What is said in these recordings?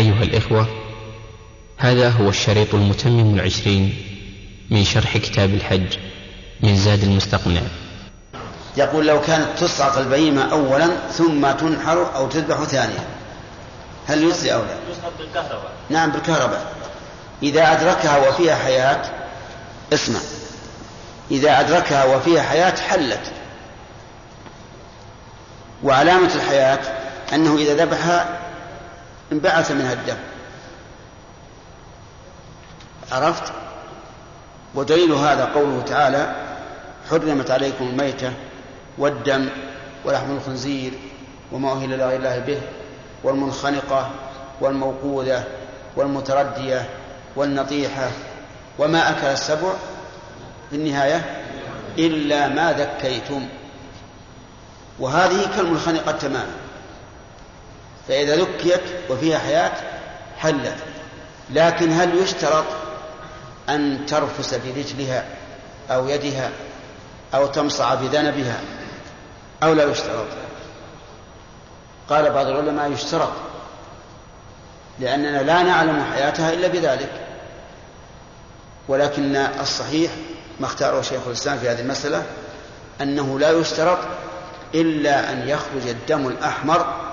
أيها الإخوة هذا هو الشريط المتمم العشرين من شرح كتاب الحج من زاد المستقنع. يقول لو كانت تصعق البهيمة أولا ثم تنحر أو تذبح ثانيا هل يسري أو لا؟ بالكهرباء. نعم بالكهرباء. إذا أدركها وفيها حياة اسمع. إذا أدركها وفيها حياة حلت. وعلامة الحياة أنه إذا ذبحها انبعث منها الدم. عرفت؟ ودليل هذا قوله تعالى حرمت عليكم الميتة والدم ولحم الخنزير وما أهل لغير الله به والمنخنقة والموقوذة والمتردية والنطيحة وما أكل السبع في النهاية إلا ما ذكيتم. وهذه كالمنخنقة تماما. فإذا ذكيت وفيها حياة حلت. لكن هل يشترط أن ترفس برجلها أو يدها أو تمصع بذنبها أو لا يشترط؟ قال بعض العلماء يشترط لأننا لا نعلم حياتها إلا بذلك. ولكن الصحيح ما اختاره شيخ الإسلام في هذه المسألة أنه لا يشترط إلا أن يخرج الدم الأحمر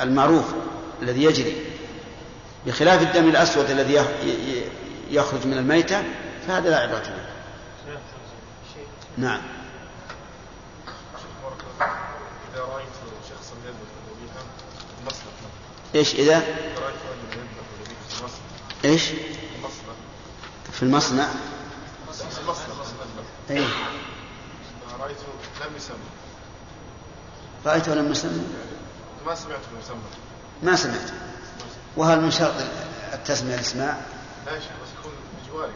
المعروف الذي يجري بخلاف الدم الأسود الذي يخرج من الميتة فهذا لا عبرة به نعم. إذا رأيت شخصا يذبح ذبيحة المصنع إيش إذا؟ إذا رأيت رجلا يذبح ذبيحة في المصنع. في المصنع المصنع اي رأيته لم يسمى. رأيته لم يسمى. ما سمعت مسمى. ما سمعت. وهل من شرط التسمية الإسماع؟ لا يا شيخ بس يكون بجواري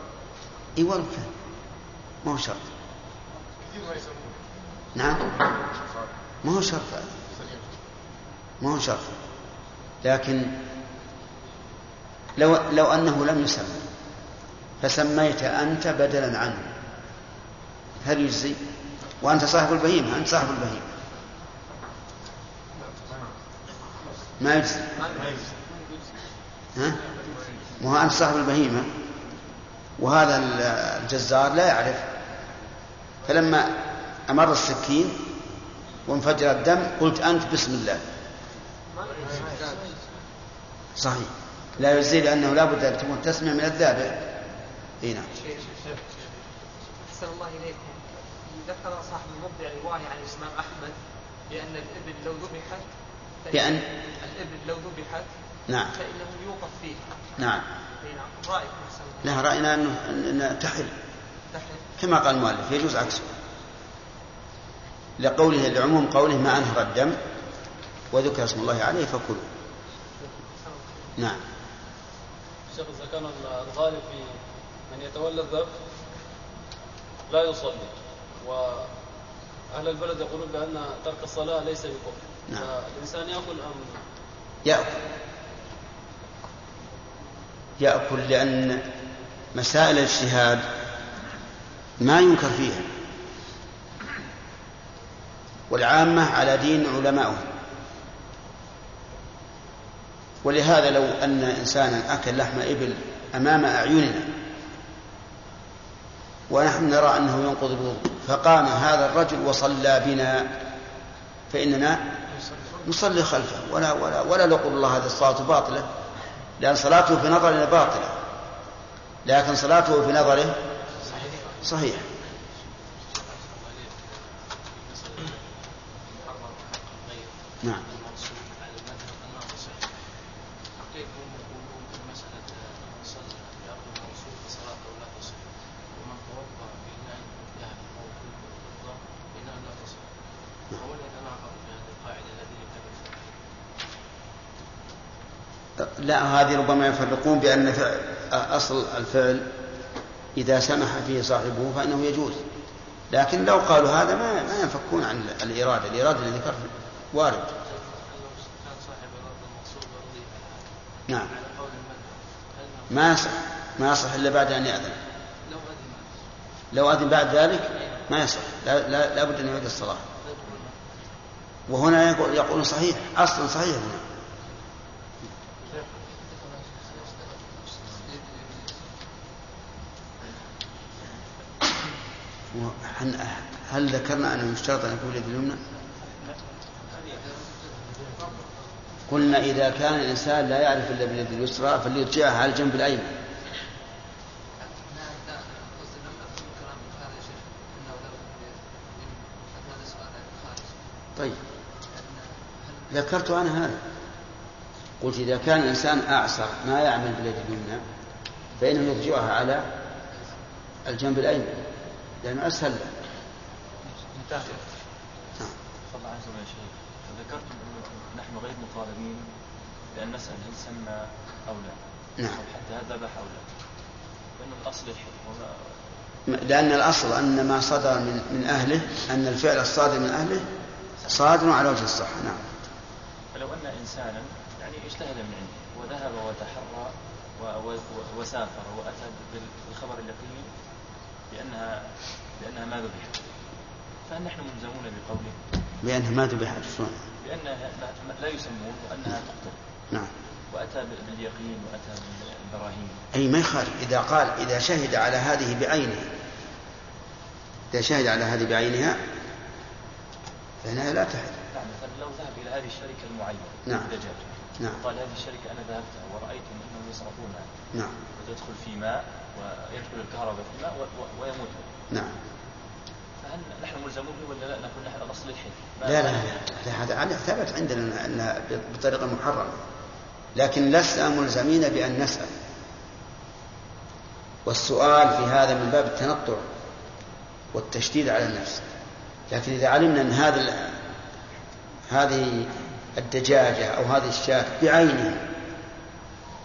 إي ولو كان. ما هو شرط. كثير ما يسمون نعم. ما هو شرط. ما هو شرط. لكن لو لو أنه لم يسمى فسميت أنت بدلا عنه. هل يجزي؟ وأنت صاحب البهيمة أنت صاحب البهيمة. ما يجزي. ها؟ وهو أنت صاحب البهيمة. وهذا الجزار لا يعرف. فلما أمر السكين وانفجر الدم قلت أنت بسم الله. صحيح. لا يجزي لأنه لا بد أن تكون تسمع من الذابح. إي نعم. أحسن الله إليكم ذكر صاحب المبدع رواية عن الإمام أحمد بأن الإبل لو ذبحت بأن الإبل لو ذبحت نعم. فإنه يوقف فيه نعم. أي نعم. الله لا رأينا انه أن تحل. تحت كما قال المؤلف يجوز عكسه. لقوله لعموم قوله ما أنهر الدم وذكر اسم الله عليه فكلوا. نعم. الشيخ إذا كان الغالب في من يتولى الذبح لا يصلي. وأهل البلد يقولون بأن ترك الصلاة ليس بكفر. نعم. فالإنسان يأكل أم يأكل. يأكل لأن مسائل الاجتهاد ما ينكر فيها. والعامة على دين علمائهم ولهذا لو أن إنسانا أكل لحم إبل أمام أعيننا ونحن نرى أنه ينقض الوضوء فقام هذا الرجل وصلى بنا فإننا نصلي خلفه. ولا ولا ولا نقول الله هذه الصلاة باطلة لأن صلاته في نظرنا باطلة. لكن صلاته في نظره صحيح. نعم. هذه ربما يفرقون بأن فعل أصل الفعل إذا سمح فيه صاحبه فإنه يجوز. لكن لو قالوا هذا ما ما ينفكون عن الإرادة الإرادة اللي ذكرها وارد. نعم. ما يصح ما يصح إلا بعد أن يأذن. لو أذن بعد ذلك ما يصح لا, لا, لا بد أن يعيد الصلاة. وهنا يقول يقول صحيح أصلا صحيح هنا. هل ذكرنا أنه يشترط أن يكون اليد اليمنى؟ قلنا إذا كان الإنسان لا يعرف إلا باليد اليسرى فليرجعها على الجنب الأيمن. طيب. ذكرت أنا هذا. قلت إذا كان الإنسان أعصر ما يعمل باليد اليمنى فإنه يرجعها على الجنب الأيمن. لأنه أسهل. له نعم. تفضل عنكم يا شيخ. ذكرتم أنه نحن غير مطالبين بان نسأل هل سمى أو لا. نعم. أو حتى هل ذبح أو لا. لأنه الأصل الحل وما لأن الأصل أن ما صدر من, من أهله أن الفعل الصادر من أهله صادر على وجه الصحة. نعم. فلو أن إنسانا يعني اجتهد من عنده وذهب وتحرى وسافر وأتى بال- بالخبر اليقيني بانها بانها ما ذبحت. فهل نحن ملزمون بقوله. بأنها ما ذبحت شلون؟ بأنها لا- يسمون وأنها تقتل. نعم. وأتى ب- باليقين وأتى بالبراهين أي ما يخالف. إذا قال إذا شهد على هذه بعينه إذا شهد على هذه بعينها فإنها لا تحل. نعم مثلا لو ذهب إلى هذه الشركة المعينة نعم. الدجاج. نعم. قال هذه الشركة أنا ذهبت ورايت أنهم يصرفونها. نعم. وتدخل في ماء. ويدخل الكهرباء في الماء ويموت. نعم. فهل نحن ملزمون به ولا لا؟ نقول نحن الاصل الحل ما- لا لا لا هذا هذا ثبت عندنا أنها بطريقة محرمة. لكن لسنا ملزمين بأن نسأل. والسؤال في هذا من باب التنطع والتشديد على النفس. لكن إذا علمنا أن هذا هذه الدجاجة أو هذه الشاة بعينها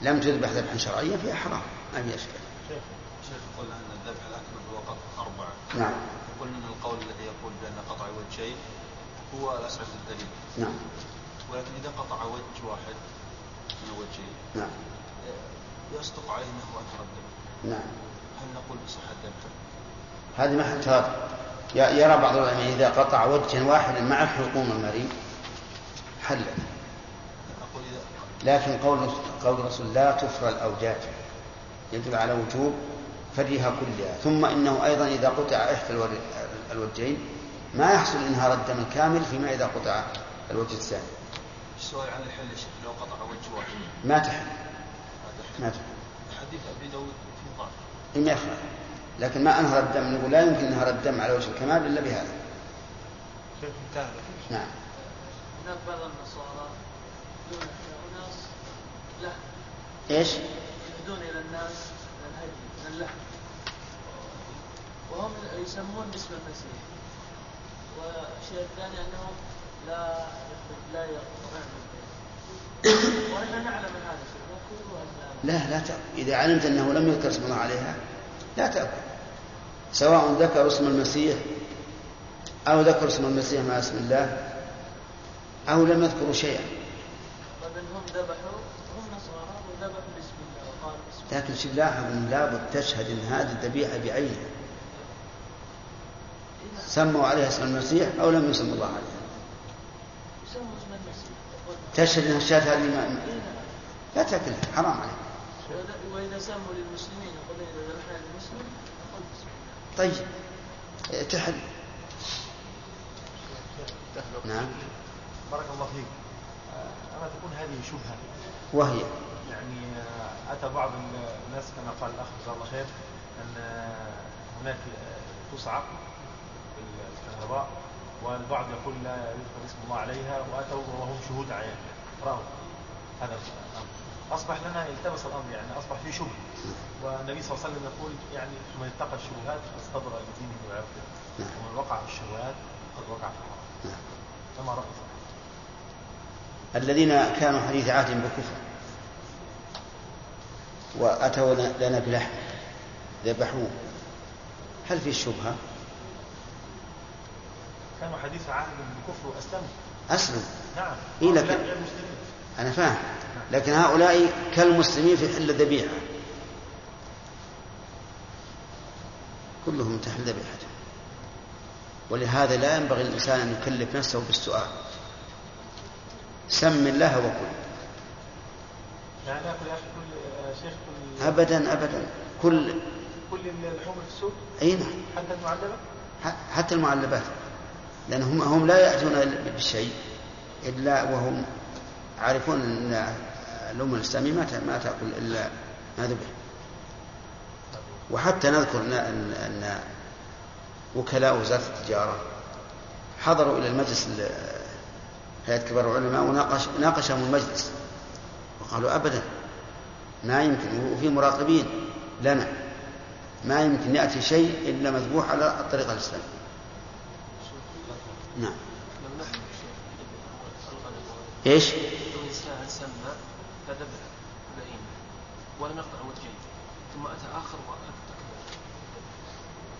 لم تذبح ذبحا شرعيا فيها حرام. ما في شيخ قلنا ان الذبح الاكبر هو قطع اربعه نعم. وقلنا إن القول الذي يقول بأن قطع وجهين هو الاسعد الدليل. نعم. ولكن إذا قطع وجه واحد من الوجهين نعم. يصدق عليه أنه اثر الدم نعم. هل نقول بصحة الذبح؟ هذه محل تواضع ي- يرى بعض العلماء إذا قطع وجها واحدا مع حلقوم المريض حل. إذا لكن قول قول الرسول لا تفرى الأوجاج. يدل على وجوب فريها كلها. ثم إنه أيضا إذا قطع إحدى الوجهين ما يحصل إنهار الدم الكامل فيما إذا قطع الوجه الثاني. السؤال عن الحل يا شيخ لو قطع وجه واحد. ما تحل. ما حل تحل. حديث أبي داود في ضعف إن يخرج لكن ما أنهر الدم نقول لا يمكن إنهار الدم على وجه الكمال إلا بهذا. نعم. هناك بعض النصارى يهدون إلى أناس لحم إيش؟ يهدون إلى الناس من الهدي من اللحم وهم يسمون باسم المسيح. والشيء الثاني أنهم لا لا بالبيت وأنا نعلم هذا الشيء. لا لا تأكل إذا علمت أنه لم يذكر اسم الله عليها لا تأكل. سواء ذكر اسم المسيح أو ذكر اسم المسيح مع اسم الله أو لم يذكروا شيئا. طيب هم ذبحوا هم نصارى وذبحوا باسم الله وقالوا باسم الله. لكن شوف لاحظ أن لابد تشهد أن هذه الذبيحة بعينها سموا عليها اسم المسيح أو لم يسموا الله عليها. تشهد أن الشاة هذه ما-. لا تأكلها حرام عليك. وإذا- سموا للمسلمين يقول إذا ذبحنا للمسلم نقول بسم الله. طيب. إيه، تحل. نعم. بارك الله فيك. آه، أما تكون هذه شبهة. وهي. يعني آه، أتى بعض الناس كما قال الأخ جزاه الله خير أن آه، هناك تصعق بالكهرباء والبعض يقول لا يذكر اسم الله عليها وأتوا وهم شهود عيان رأوا. هذا الأمر أصبح لنا التبس الأمر يعني أصبح في شبهة والنبي صلى الله عليه وسلم يقول يعني من اتقى الشبهات فاستبرأ لدينه وعرضه نعم. ومن وقع في الشبهات قد وقع في الحرام. نعم. كما رأيت الذين كانوا حديث عهد بكفر وأتوا لنا بلحم ذبحوه. هل في الشبهة؟ كانوا حديث عهد بالكفر واسلموا أسلم. نعم. إيه لكن- أنا فاهم. لكن هؤلاء كالمسلمين في حل الذبيحة كلهم تحل ذبيحته ولهذا لا ينبغي الإنسان أن يكلف نفسه بالسؤال. سم الله وكل. يعني نأكل يا أخي كل يا شيخ كل. أبدا أبدا. كل. كل اللحوم في السوق؟ أي نعم. حتى المعلبة؟ حتى المعلبات. لأنهم هم لا يأتون بالشيء إلا وهم عارفون أن الأمة الإسلامية ما ما تأكل إلا ما ذبح. وحتى نذكر أن, أن, وكلاء وزارة التجارة حضروا إلى المجلس ال- هيئة كبار العلماء وناقش ناقشهم المجلس وقالوا أبدا ما يمكن وفي مراقبين لنا ما يمكن يأتي شيء إلا مذبوح على الطريقة الإسلامية. نعم. لو إنسان سمى فذبح بهيمة ولم يقطع وجهين ثم آخر وأكل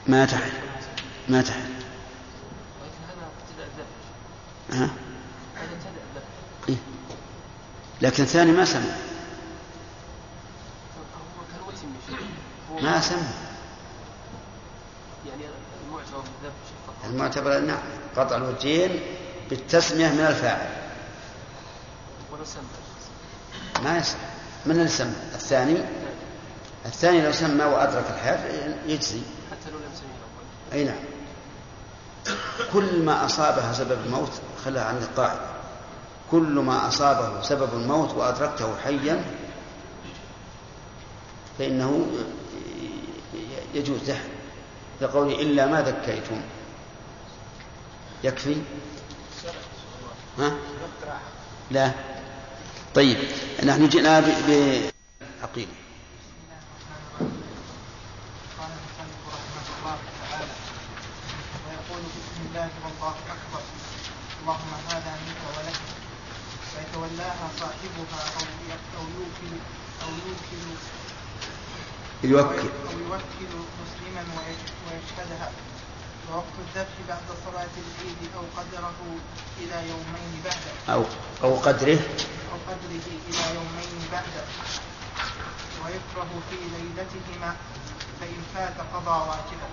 ما تحل ما تحل ولكن هذا ابتدأ الذبح ها؟ هذا ابتدأ الذبح إيه؟ لكن الثاني ما هو ما سمع يعني المعتبر بالذبح المعتبر نعم. قطع الوجهين بالتسمية من الفاعل. ما يصح من اللي سمى الثاني؟ الثاني لو سمى وأدرك الحياة يجزي. حتى لو لم أي نعم. كل ما أصابها سبب الموت خلها عن القاعدة. كل ما أصابه سبب الموت وأدركته حيا فإنه يجوز دحر لقوله إلا ما ذكيتم. يكفي؟ ها؟ لا. طيب نحن جئنا بعقيدة قال المصنف رحمه الله تعالى ويقول بسم الله والله أكبر. اللهم هذا منك ولك. فيتولاها صاحبها أو يوكل أو يوكل يوكل. أو يوكل مسلما ويش- ويشهدها. ووقت الذبح بعد صلاة العيد أو قدره إلى يومين بعده أو أو قدره. أو قدره إلى يومين بعده ويكره في ليلتهما فإن فات قضى واجبا.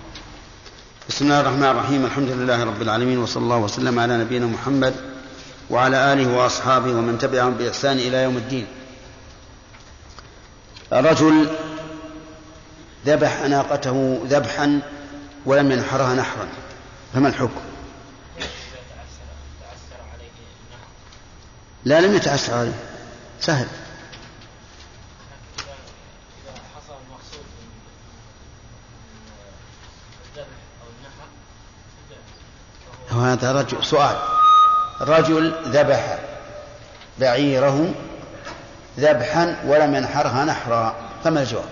بسم الله الرحمن الرحيم. الحمد لله رب العالمين وصلى الله وسلم على نبينا محمد وعلى آله وأصحابه ومن تبعهم بإحسان إلى يوم الدين. رجل ذبح ناقته ذبحا ولم ينحرها نحرا فما الحكم؟ لا لم يتعسر عليه. سهل. هذا رجل سؤال. رجل ذبح بعيره ذبحا ولم ينحرها نحرا فما الجواب؟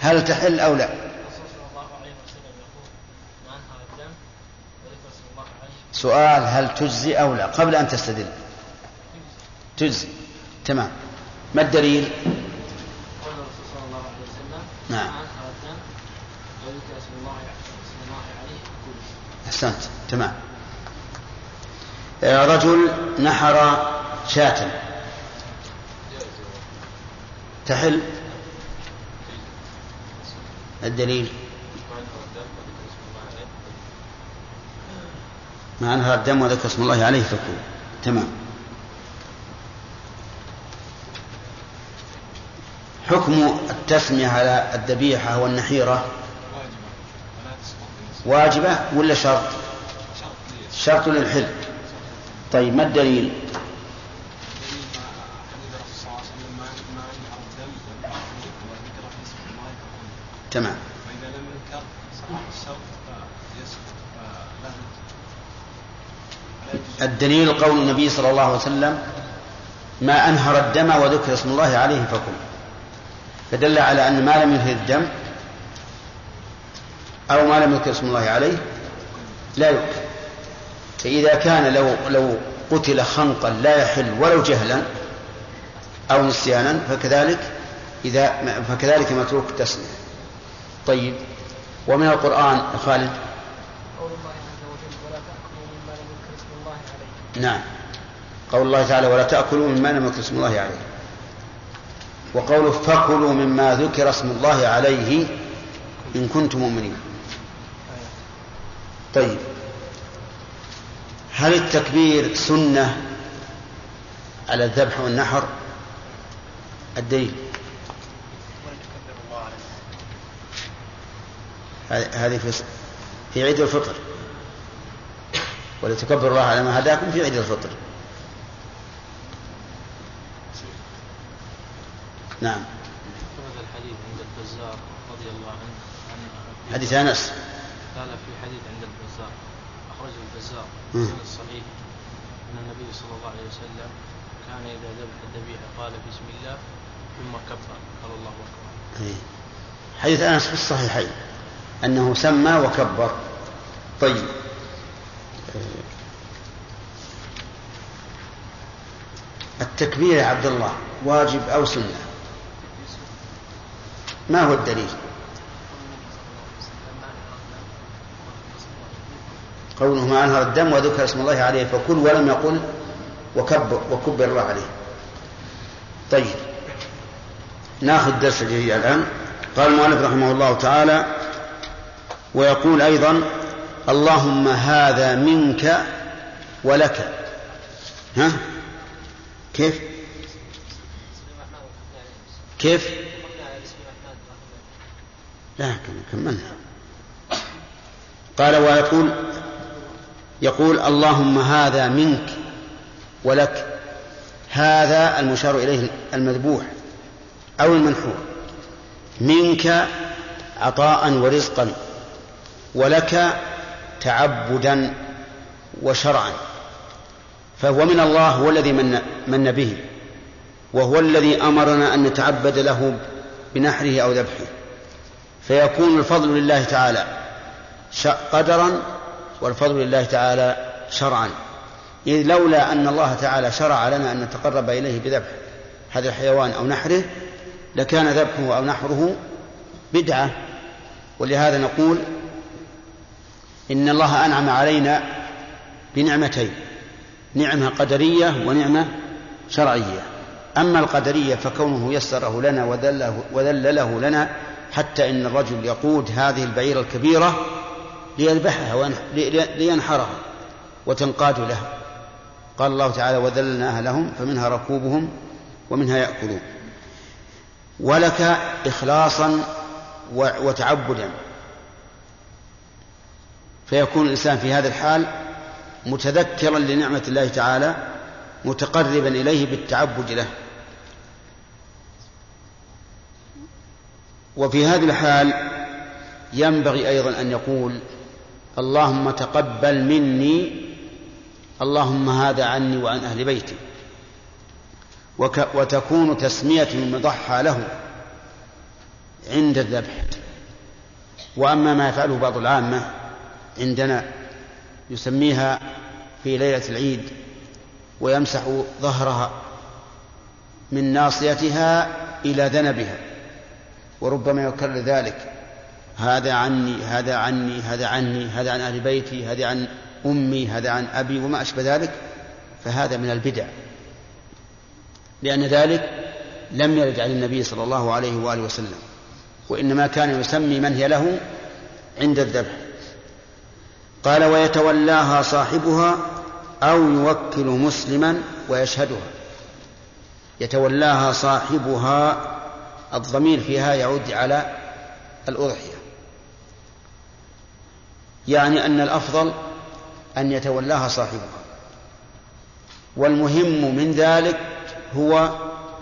هل تحل أو لا؟ سؤال هل تجزي أو لا؟ قبل أن تستدل. تجزي. تمام. ما الدليل؟ الرسول صلى الله عليه وسلم نعم. أحسنت. تمام. آه، رجل نحر شاة. تحل؟ الدليل؟ ما أنهر الدم وذكر اسم الله عليه فكل تمام. حكم التسمية على الذبيحة والنحيرة واجبة ولا شرط؟ شرط للحل. طيب ما الدليل؟ تمام فإذا لم ينكر صح الشرط فيسقط فلا الدليل قول النبي صلى الله عليه وسلم ما أنهر الدم وذكر اسم الله عليه فكل فدل على أن ما لم ينهر الدم أو ما لم يذكر اسم الله عليه لا يؤكل. فإذا كان لو لو قتل خنقا لا يحل ولو جهلا أو نسيانا فكذلك إذا فكذلك متروك التسمية. طيب ومن القرآن خالد قول الله عز وجل ولا تأكلوا مما لم يذكر اسم الله عليه نعم. قول الله تعالى ولا تأكلوا مما لم يذكر اسم الله عليه. وقوله فكلوا مما ذكر اسم الله عليه إن كنتم مؤمنين. طيب. هل التكبير سنة على الذبح والنحر؟ الدليل. هذه في عيد الفطر. ولتكبروا الله على ما هداكم في عيد الفطر. نعم. هذا الحديث عند البزار رضي الله عنه عن حديث أنس. قال في حديث عند البزار أخرجه البزار. في الصحيح أن النبي صلى الله عليه وسلم كان إذا ذبح الذبيحة قال بسم الله ثم كبر. قال الله أكبر. إيه. حديث أنس في الصحيحين أنه سمى وكبر. طيب. التكبير يا عبد الله واجب أو سنة؟ ما هو الدليل؟ قوله ما أنهر الدم وذكر اسم الله عليه فكل ولم يقل وكبر وكبر الله عليه. طيب. ناخذ درس جديد الآن. قال المؤلف رحمه الله تعالى ويقول أيضا اللهم هذا منك ولك. ها؟ كيف؟ كيف؟ لا كملنا قال ويقول يقول اللهم هذا منك ولك هذا المشار إليه المذبوح أو المنحور. منك عطاء ورزقا ولك تعبدا وشرعا. فهو من الله هو الذي من, من به وهو الذي أمرنا أن نتعبد له بنحره أو ذبحه. فيكون الفضل لله تعالى قدرا والفضل لله تعالى شرعا. إذ لولا أن الله تعالى شرع لنا أن نتقرب إليه بذبح هذا الحيوان أو نحره لكان ذبحه أو نحره بدعة. ولهذا نقول إن الله أنعم علينا بنعمتين نعمة قدرية ونعمة شرعية. أما القدرية فكونه يسره لنا وذله, وذلله لنا حتى إن الرجل يقود هذه البعيرة الكبيرة ليذبحها لينحرها وتنقاد لها. قال الله تعالى وذللناها لهم فمنها ركوبهم ومنها يأكلون. ولك إخلاصا وتعبدا. فيكون الإنسان في هذا الحال متذكرا لنعمة الله تعالى متقربا إليه بالتعبد له. وفي هذه الحال ينبغي أيضا أن يقول اللهم تقبل مني اللهم هذا عني وعن أهل بيتي. وك وتكون تسمية المضحى له عند الذبح. وأما ما يفعله بعض العامة عندنا يسميها في ليلة العيد ويمسح ظهرها من ناصيتها إلى ذنبها وربما يكرر ذلك. هذا عني هذا عني هذا عني هذا عن أهل بيتي هذا عن أمي هذا عن أبي وما أشبه ذلك فهذا من البدع. لأن ذلك لم يرد عن النبي صلى الله عليه وآله وسلم وإنما كان يسمي من هي له عند الذبح. قال ويتولاها صاحبها أو يوكل مسلما ويشهدها. يتولاها صاحبها الضمير فيها يعود على الأضحية. يعني أن الأفضل أن يتولاها صاحبها. والمهم من ذلك هو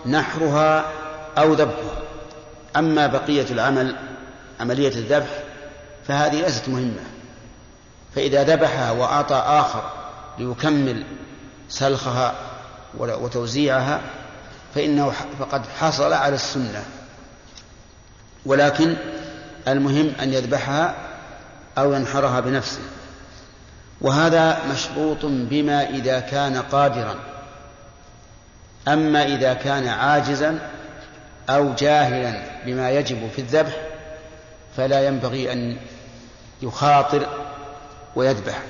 نحرها أو ذبحها. أما بقية العمل عملية الذبح فهذه ليست مهمة. فإذا ذبحها وأعطى آخر ليكمل سلخها وتوزيعها فإنه فقد حصل على السنة. ولكن المهم أن يذبحها أو ينحرها بنفسه. وهذا مشروط بما إذا كان قادرا. أما إذا كان عاجزا أو جاهلا بما يجب في الذبح فلا ينبغي أن يخاطر ويذبح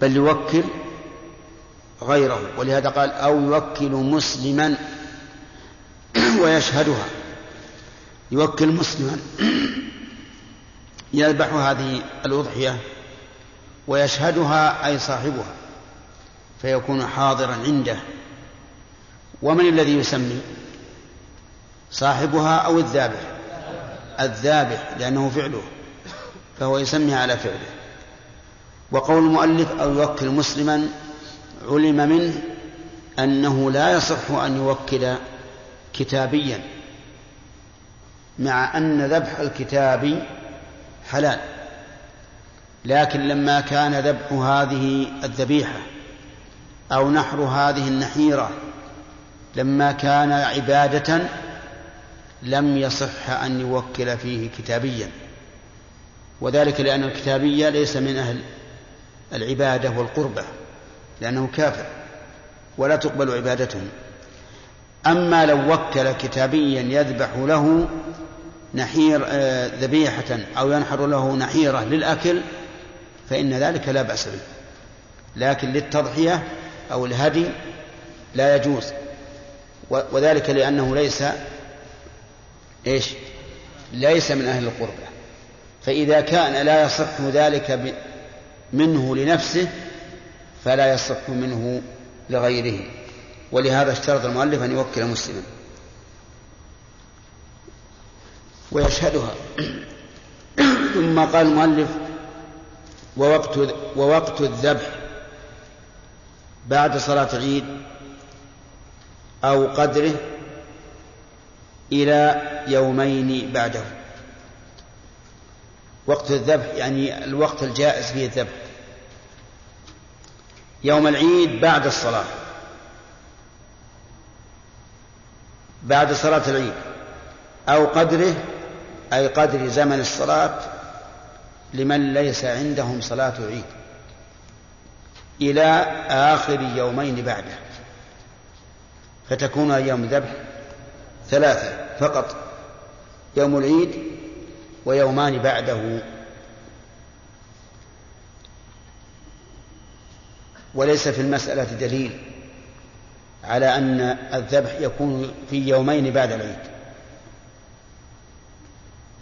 بل يوكل غيره ولهذا قال أو يوكل مسلما ويشهدها. يوكل مسلما يذبح هذه الأضحية ويشهدها أي صاحبها فيكون حاضرا عنده. ومن الذي يسمي؟ صاحبها أو الذابح؟ الذابح لأنه فعله. فهو يسمي على فعله. وقول المؤلف أو يوكل مسلما علم منه أنه لا يصح أن يوكل كتابيا مع أن ذبح الكتاب حلال لكن لما كان ذبح هذه الذبيحة أو نحر هذه النحيرة لما كان عبادة لم يصح أن يوكل فيه كتابيا. وذلك لأن الكتابية ليس من أهل العبادة والقربة لأنه كافر ولا تقبل عبادته. أما لو وكل كتابيا يذبح له نحير آه، ذبيحة أو ينحر له نحيرة للأكل فإن ذلك لا بأس به. لكن للتضحية أو الهدي لا يجوز. وذلك لأنه ليس إيش؟ ليس من أهل القربة. فإذا كان لا يصح ذلك منه لنفسه فلا يصح منه لغيره. ولهذا اشترط المؤلف أن يوكل مسلما. ويشهدها. ثم قال المؤلف ووقت ووقت الذبح بعد صلاة العيد أو قدره إلى يومين بعده. وقت الذبح يعني الوقت الجائز فيه الذبح. يوم العيد بعد الصلاة. بعد صلاة العيد. أو قدره أي قدر زمن الصلاة لمن ليس عندهم صلاة عيد إلى آخر يومين بعده. فتكون أيام الذبح ثلاثة فقط. يوم العيد ويومان بعده. وليس في المسألة دليل على أن الذبح يكون في يومين بعد العيد.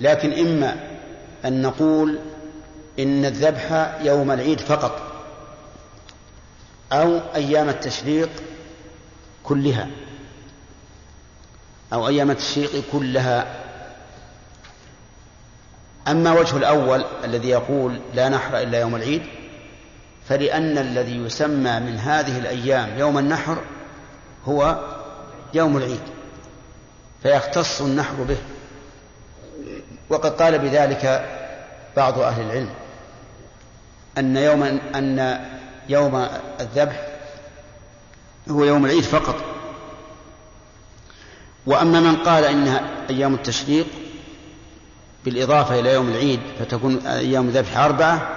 لكن إما أن نقول إن الذبح يوم العيد فقط أو أيام التشريق كلها أو أيام التشريق كلها أما وجه الأول الذي يقول لا نحر إلا يوم العيد فلأن الذي يسمى من هذه الأيام يوم النحر هو يوم العيد فيختص النحر به. وقد قال بذلك بعض أهل العلم أن يوم أن يوم الذبح هو يوم العيد فقط. وأما من قال إنها أيام التشريق بالإضافة إلى يوم العيد فتكون أيام الذبح أربعة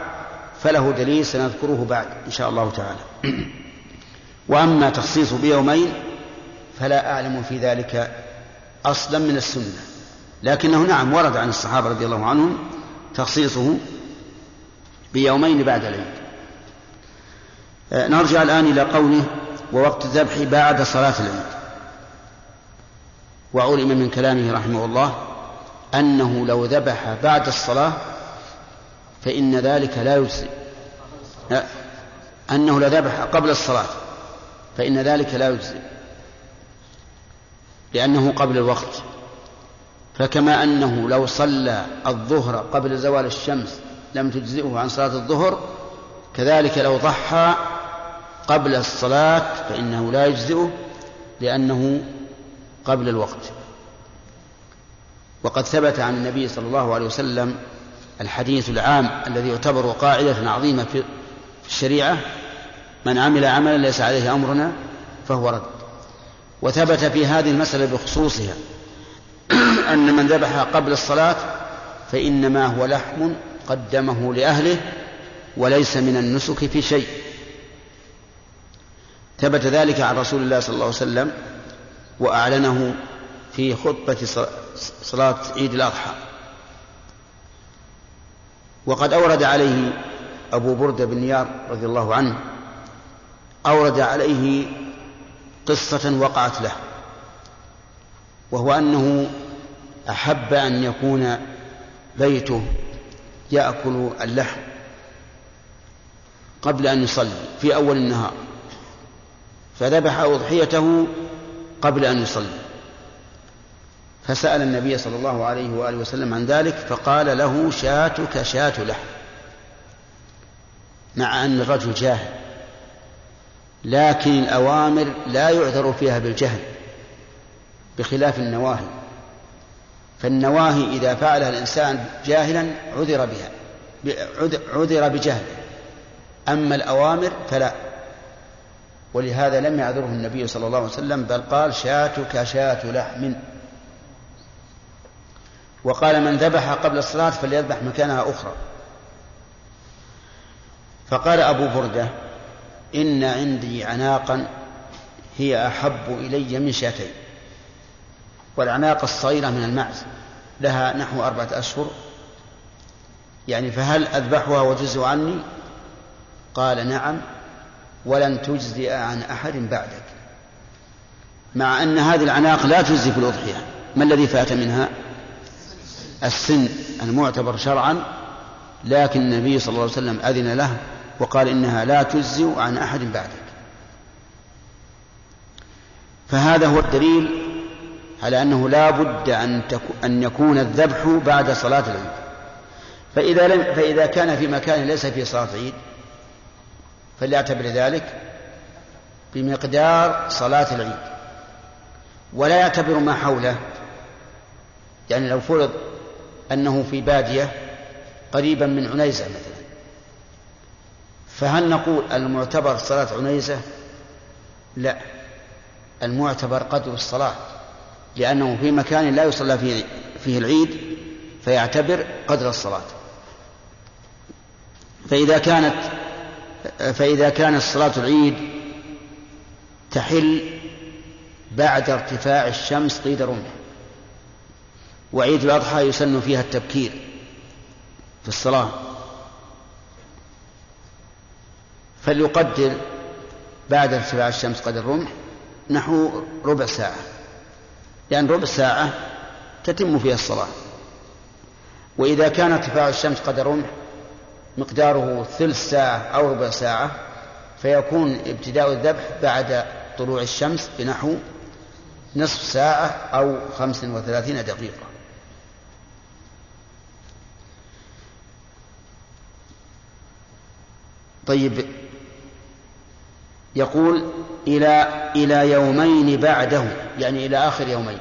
فله دليل سنذكره بعد إن شاء الله تعالى. وأما تخصيصه بيومين فلا أعلم في ذلك أصلا من السنة. لكنه نعم ورد عن الصحابة رضي الله عنهم تخصيصه بيومين بعد العيد. آه، نرجع الآن إلى قوله ووقت الذبح بعد صلاة العيد. وعلم من كلامه رحمه الله أنه لو ذبح بعد الصلاة فإن ذلك لا يجزي. أنه لذبح قبل الصلاة فإن ذلك لا يجزي. لأنه قبل الوقت. فكما أنه لو صلى الظهر قبل زوال الشمس لم تجزئه عن صلاة الظهر كذلك لو ضحى قبل الصلاة فإنه لا يجزئه لأنه قبل الوقت. وقد ثبت عن النبي صلى الله عليه وسلم الحديث العام الذي يعتبر قاعدة عظيمة في الشريعة من عمل عملا ليس عليه أمرنا فهو رد. وثبت في هذه المسألة بخصوصها أن من ذبح قبل الصلاة فإنما هو لحم قدمه لأهله وليس من النسك في شيء. ثبت ذلك عن رسول الله صلى الله عليه وسلم وأعلنه في خطبة صلاة عيد الأضحى. وقد أورد عليه أبو بردة بن نيار رضي الله عنه أورد عليه قصة وقعت له وهو أنه أحب أن يكون بيته يأكل اللحم قبل أن يصلي في أول النهار فذبح أضحيته قبل أن يصلي. فسأل النبي صلى الله عليه وآله وسلم عن ذلك فقال له شاتك شات لحم. مع أن الرجل جاهل لكن الأوامر لا يعذر فيها بالجهل بخلاف النواهي. فالنواهي إذا فعلها الإنسان جاهلا عذر بها عذر بجهله. أما الأوامر فلا. ولهذا لم يعذره النبي صلى الله عليه وسلم بل قال شاتك شات لحم. وقال من ذبح قبل الصلاة فليذبح مكانها أخرى. فقال أبو بردة إن عندي عناقا هي أحب إلي من شاتين. والعناق الصغيرة من المعز لها نحو أربعة أشهر. يعني فهل أذبحها وجزء عني؟ قال نعم ولن تجزئ عن أحد بعدك. مع أن هذه العناق لا تجزي في الأضحية ما الذي فات منها؟ السن المعتبر شرعا لكن النبي صلى الله عليه وسلم أذن له وقال إنها لا تجزئ عن أحد بعدك. فهذا هو الدليل على أنه لا بد أن, أن يكون الذبح بعد صلاة العيد. فإذا, لم فإذا كان في مكان ليس فيه صلاة عيد فليعتبر ذلك بمقدار صلاة العيد. ولا يعتبر ما حوله. يعني لو فرض أنه في بادية قريبا من عنيزة مثلا. فهل نقول المعتبر صلاة عنيزة؟ لا. المعتبر قدر الصلاة لأنه في مكان لا يصلى فيه, العيد فيعتبر قدر الصلاة. فإذا كانت فإذا كانت صلاة العيد تحل بعد ارتفاع الشمس قيد رمح. وعيد الأضحى يسن فيها التبكير في الصلاة. فليقدر بعد ارتفاع الشمس قدر الرمح نحو ربع ساعة لأن ربع ساعة تتم فيها الصلاة. وإذا كان ارتفاع الشمس قدر رمح مقداره ثلث ساعة أو ربع ساعة فيكون ابتداء الذبح بعد طلوع الشمس بنحو نصف ساعة أو خمس وثلاثين دقيقة. طيب يقول إلى إلى يومين بعده يعني إلى آخر يومين.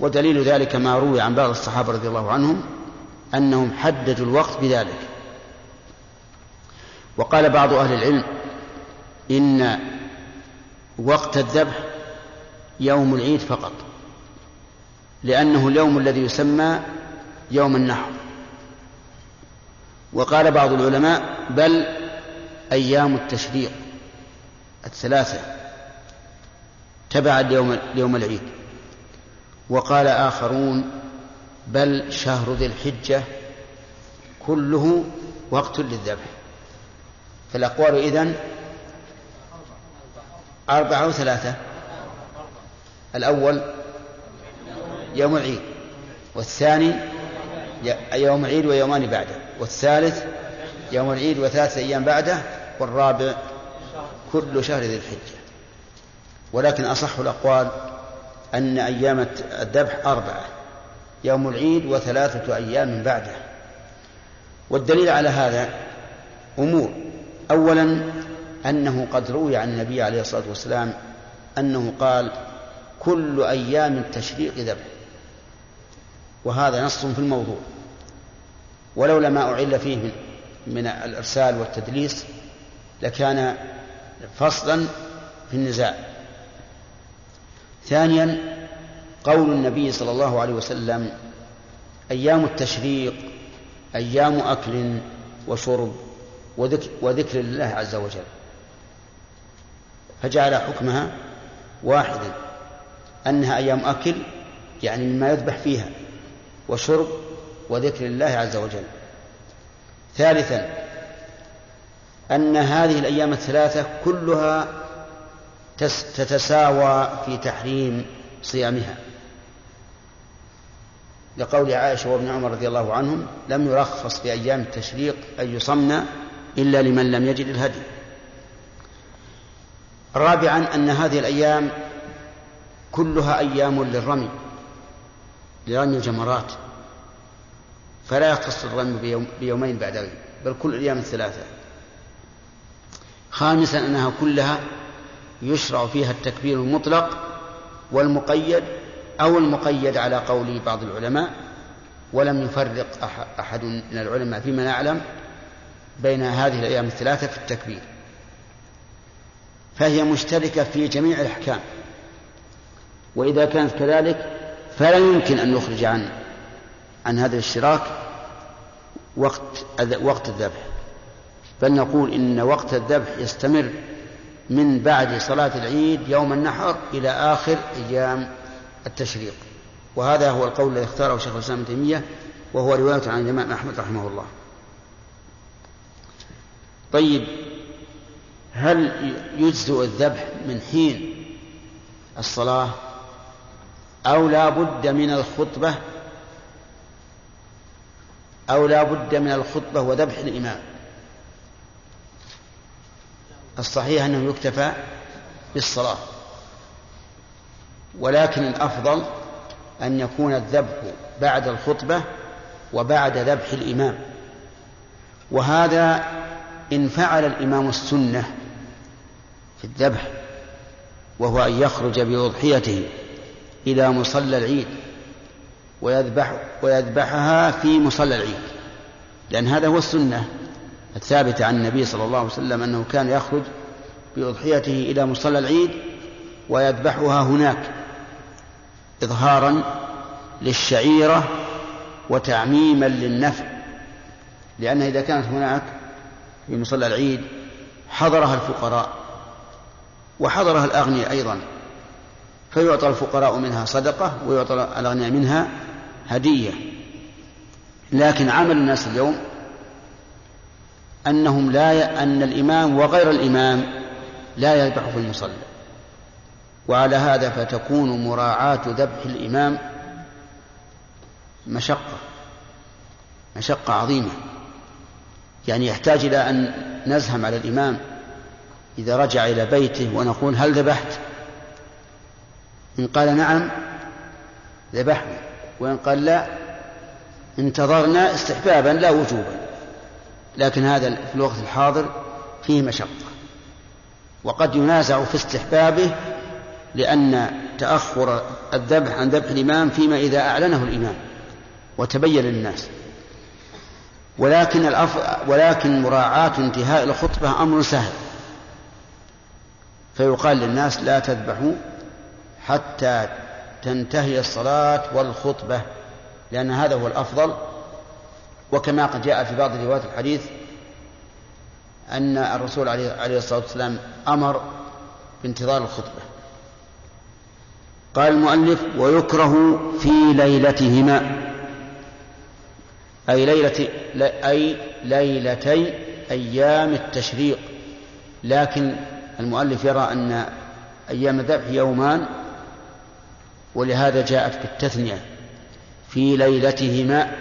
ودليل ذلك ما روي عن بعض الصحابة رضي الله عنهم أنهم حددوا الوقت بذلك. وقال بعض أهل العلم إن وقت الذبح يوم العيد فقط لأنه اليوم الذي يسمى يوم النحر. وقال بعض العلماء بل أيام التشريق الثلاثة تبع يوم العيد. وقال آخرون بل شهر ذي الحجة كله وقت للذبح. فالأقوال إذن أربعة أو ثلاثة الأول يوم العيد والثاني يوم العيد ويومان بعده. والثالث يوم العيد وثلاثة أيام بعده والرابع كل شهر ذي الحجة. ولكن أصح الأقوال أن أيام الذبح أربعة يوم العيد وثلاثة أيام بعده. والدليل على هذا أمور. أولا أنه قد روي عن النبي عليه الصلاة والسلام أنه قال كل أيام التشريق ذبح. وهذا نص في الموضوع. ولولا ما أعل فيه من, الإرسال والتدليس لكان فصلا في النزاع. ثانيا قول النبي صلى الله عليه وسلم أيام التشريق أيام أكل وشرب وذكر, وذكر الله عز وجل. فجعل حكمها واحدا أنها أيام أكل يعني مما يذبح فيها وشرب وذكر الله عز وجل. ثالثا أن هذه الأيام الثلاثة كلها تتساوى في تحريم صيامها. لقول عائشة وابن عمر رضي الله عنهم لم يرخص في أيام التشريق أن يصمن إلا لمن لم يجد الهدي. رابعا أن هذه الأيام كلها أيام للرمي لرمي الجمرات. فلا يختص الرمي بيوم بيومين بعد العيد بل كل الأيام الثلاثة خامسا أنها كلها يشرع فيها التكبير المطلق والمقيد أو المقيد على قول بعض العلماء ولم يفرق أحد من العلماء فيما نعلم بين هذه الأيام الثلاثة في التكبير. فهي مشتركة في جميع الأحكام. وإذا كانت كذلك فلا يمكن أن نخرج عن عن هذا الاشتراك وقت وقت الذبح. بل نقول إن وقت الذبح يستمر من بعد صلاة العيد يوم النحر إلى آخر أيام التشريق. وهذا هو القول الذي اختاره شيخ الإسلام ابن تيمية وهو رواية عن الإمام أحمد رحمه الله. طيب هل يجزئ الذبح من حين الصلاة أو لا بد من الخطبة أو لا بد من الخطبة وذبح الإمام. الصحيح أنه يكتفى بالصلاة. ولكن الأفضل أن يكون الذبح بعد الخطبة وبعد ذبح الإمام. وهذا إن فعل الإمام السنة في الذبح وهو أن يخرج بأضحيته إلى مصلى العيد. ويذبح ويذبحها في مصلى العيد. لأن هذا هو السنة الثابتة عن النبي صلى الله عليه وسلم أنه كان يخرج بأضحيته إلى مصلى العيد ويذبحها هناك إظهارا للشعيرة وتعميما للنفع. لأن إذا كانت هناك في مصلى العيد حضرها الفقراء وحضرها الأغنياء أيضا فيعطى الفقراء منها صدقة ويعطى الأغنياء منها هدية. لكن عمل الناس اليوم أنهم لا ي... أن الإمام وغير الإمام لا يذبح في المصلى. وعلى هذا فتكون مراعاة ذبح الإمام مشقة مشقة عظيمة. يعني يحتاج إلى أن نزهم على الإمام إذا رجع إلى بيته ونقول هل ذبحت؟ إن قال نعم ذبحنا. وإن قال لا انتظرنا استحبابا لا وجوبا. لكن هذا في الوقت الحاضر فيه مشقة. وقد ينازع في استحبابه لأن تأخر الذبح عن ذبح الإمام فيما إذا أعلنه الإمام وتبين للناس. ولكن الأف... ولكن مراعاة انتهاء الخطبة أمر سهل. فيقال للناس لا تذبحوا حتى تنتهي الصلاة والخطبة لأن هذا هو الأفضل. وكما قد جاء في بعض روايات الحديث أن الرسول عليه الصلاة والسلام أمر بانتظار الخطبة. قال المؤلف ويكره في ليلتهما أي ليلة أي ليلتي أيام التشريق. لكن المؤلف يرى أن أيام الذبح يومان ولهذا جاءت بالتثنية في ليلتهما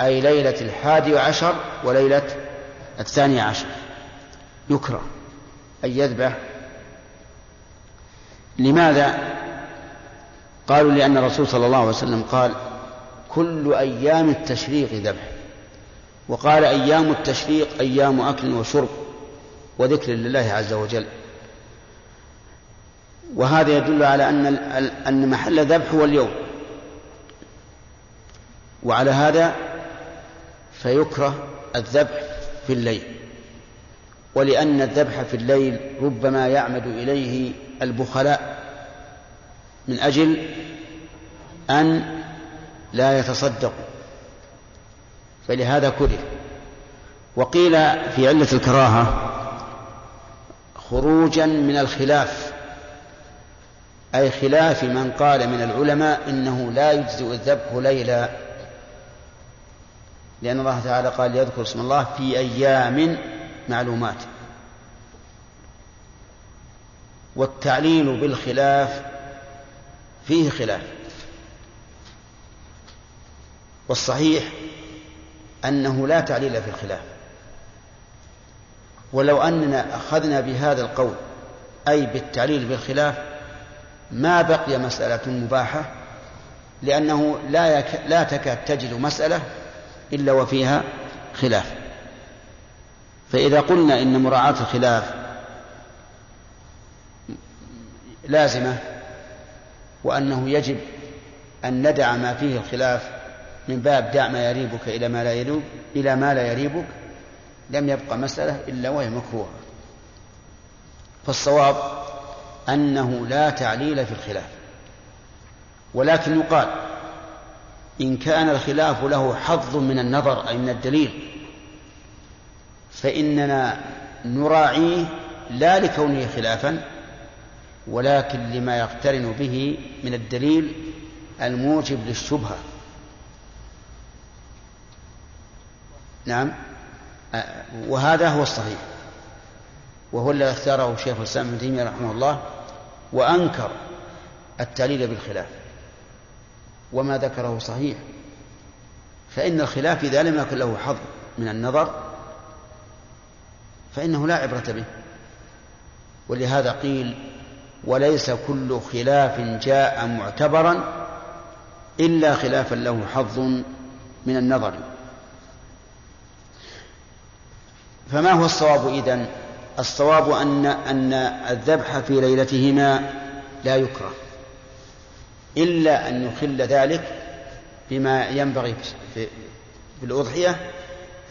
أي ليلة الحادي عشر وليلة الثاني عشر. يكره أن يذبح. لماذا؟ قالوا لأن الرسول صلى الله عليه وسلم قال كل أيام التشريق ذبح. وقال أيام التشريق أيام أكل وشرب وذكر لله عز وجل. وهذا يدل على أن أن محل الذبح هو اليوم. وعلى هذا فيكره الذبح في الليل. ولأن الذبح في الليل ربما يعمد إليه البخلاء من أجل أن لا يتصدقوا. فلهذا كره. وقيل في علة الكراهة خروجا من الخلاف. أي خلاف من قال من العلماء إنه لا يجزئ الذبح ليلا. لأن الله تعالى قال يذكر اسم الله في أيام معلومات. والتعليل بالخلاف فيه خلاف. والصحيح أنه لا تعليل في الخلاف. ولو أننا أخذنا بهذا القول أي بالتعليل بالخلاف ما بقي مسألة مباحة لأنه لا يك... لا تكاد تجد مسألة إلا وفيها خلاف. فإذا قلنا إن مراعاة الخلاف لازمة وأنه يجب أن ندع ما فيه الخلاف من باب دع ما يريبك إلى ما لا يريب إلى ما لا يريبك لم يبقى مسألة إلا وهي مكروهة. فالصواب أنه لا تعليل في الخلاف. ولكن يقال إن كان الخلاف له حظ من النظر أي من الدليل فإننا نراعيه لا لكونه خلافا ولكن لما يقترن به من الدليل الموجب للشبهة. نعم. وهذا هو الصحيح. وهو الذي اختاره شيخ الإسلام ابن تيمية رحمه الله وأنكر التعليل بالخلاف. وما ذكره صحيح. فإن الخلاف إذا لم يكن له حظ من النظر فإنه لا عبرة به. ولهذا قيل وليس كل خلاف جاء معتبرا إلا خلافا له حظ من النظر. فما هو الصواب إذن؟ الصواب أن أن الذبح في ليلتهما لا يكره إلا أن يخل ذلك بما ينبغي في, الأضحية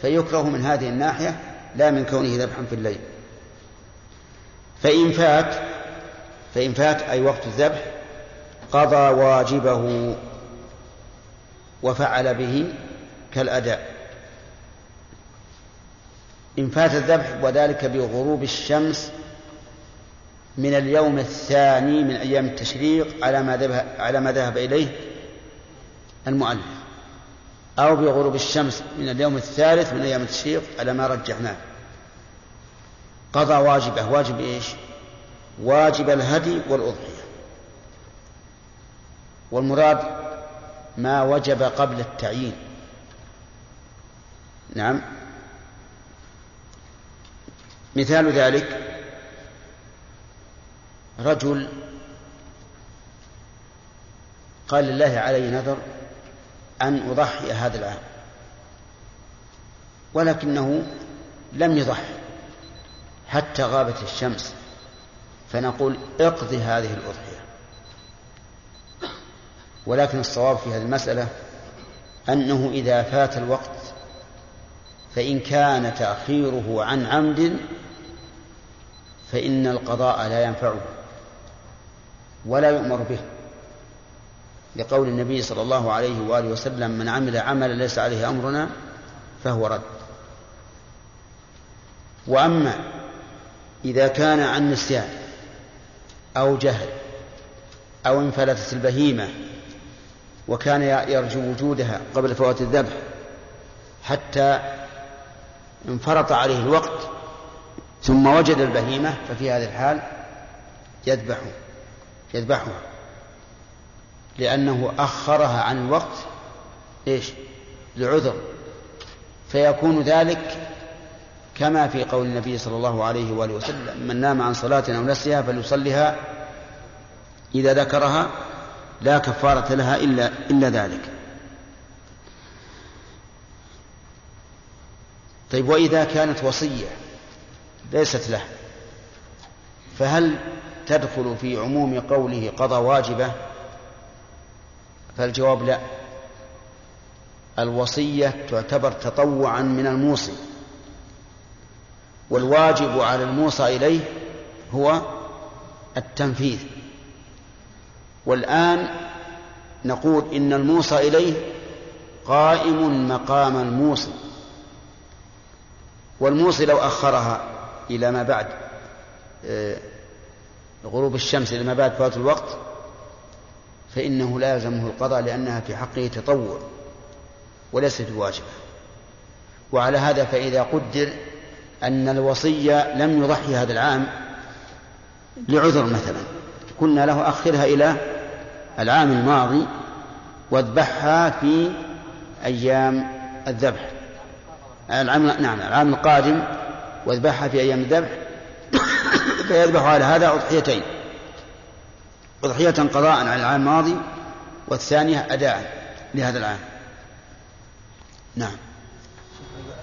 فيكره من هذه الناحية لا من كونه ذبحا في الليل. فإن فات فإن فات أي وقت الذبح قضى واجبه وفعل به كالأداء. إن فات الذبح وذلك بغروب الشمس من اليوم الثاني من أيام التشريق على ما ذهب على ما ذهب إليه المؤلف أو بغروب الشمس من اليوم الثالث من أيام التشريق على ما رجحناه. قضى واجبه واجب إيش؟ واجب الهدي والأضحية. والمراد ما وجب قبل التعيين. نعم. مثال ذلك رجل قال لله علي نذر أن أضحي هذا العام ولكنه لم يضحي حتى غابت الشمس فنقول اقضي هذه الأضحية. ولكن الصواب في هذه المسألة أنه إذا فات الوقت فإن كان تأخيره عن عمد فإن القضاء لا ينفعه ولا يؤمر به. لقول النبي صلى الله عليه وآله وسلم من عمل عملا ليس عليه أمرنا فهو رد. وأما إذا كان عن نسيان أو جهل أو انفلتت البهيمة وكان يرجو وجودها قبل فوات الذبح حتى انفرط عليه الوقت ثم وجد البهيمة ففي هذه الحال يذبح يذبحها لأنه أخرها عن الوقت إيش؟ لعذر. فيكون ذلك كما في قول النبي صلى الله عليه وآله وسلم من نام عن صلاة أو نسيها فليصلها إذا ذكرها لا كفارة لها إلا إلا ذلك. طيب وإذا كانت وصية ليست له فهل تدخل في عموم قوله قضى واجبة؟ فالجواب لا. الوصية تعتبر تطوعا من الموصي والواجب على الموصى إليه هو التنفيذ. والآن نقول إن الموصى إليه قائم مقام الموصي. والموصي لو أخرها إلى ما بعد آه، غروب الشمس إلى ما بعد فوات الوقت فإنه لا يلزمه القضاء لأنها في حقه تطوع وليست بواجبة. وعلى هذا فإذا قدر أن الوصية لم يضحي هذا العام لعذر مثلا قلنا له أخرها إلى العام الماضي واذبحها في أيام الذبح. العام نعم العام القادم واذبحها في أيام الذبح فيذبح على هذا أضحيتين. أضحية قضاء على العام الماضي والثانية أداء لهذا العام. نعم.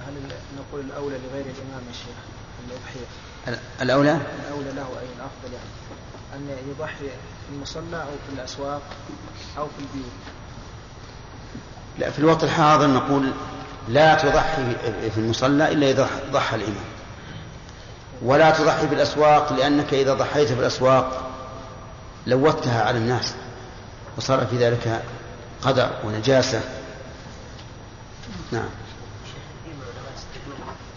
هل نقول الأولى لغير الإمام يا شيخ؟ الأضحية. الأولى؟ الأولى له أي الأفضل يعني؟ أن يضحي في المصلى أو في الأسواق أو في البيوت. لا في الوقت الحاضر نقول لا تضحي في المصلى إلا إذا ضحى الإمام ولا تضحي في الأسواق لأنك إذا ضحيت في الأسواق لوثتها على الناس وصار في ذلك قدر ونجاسة نعم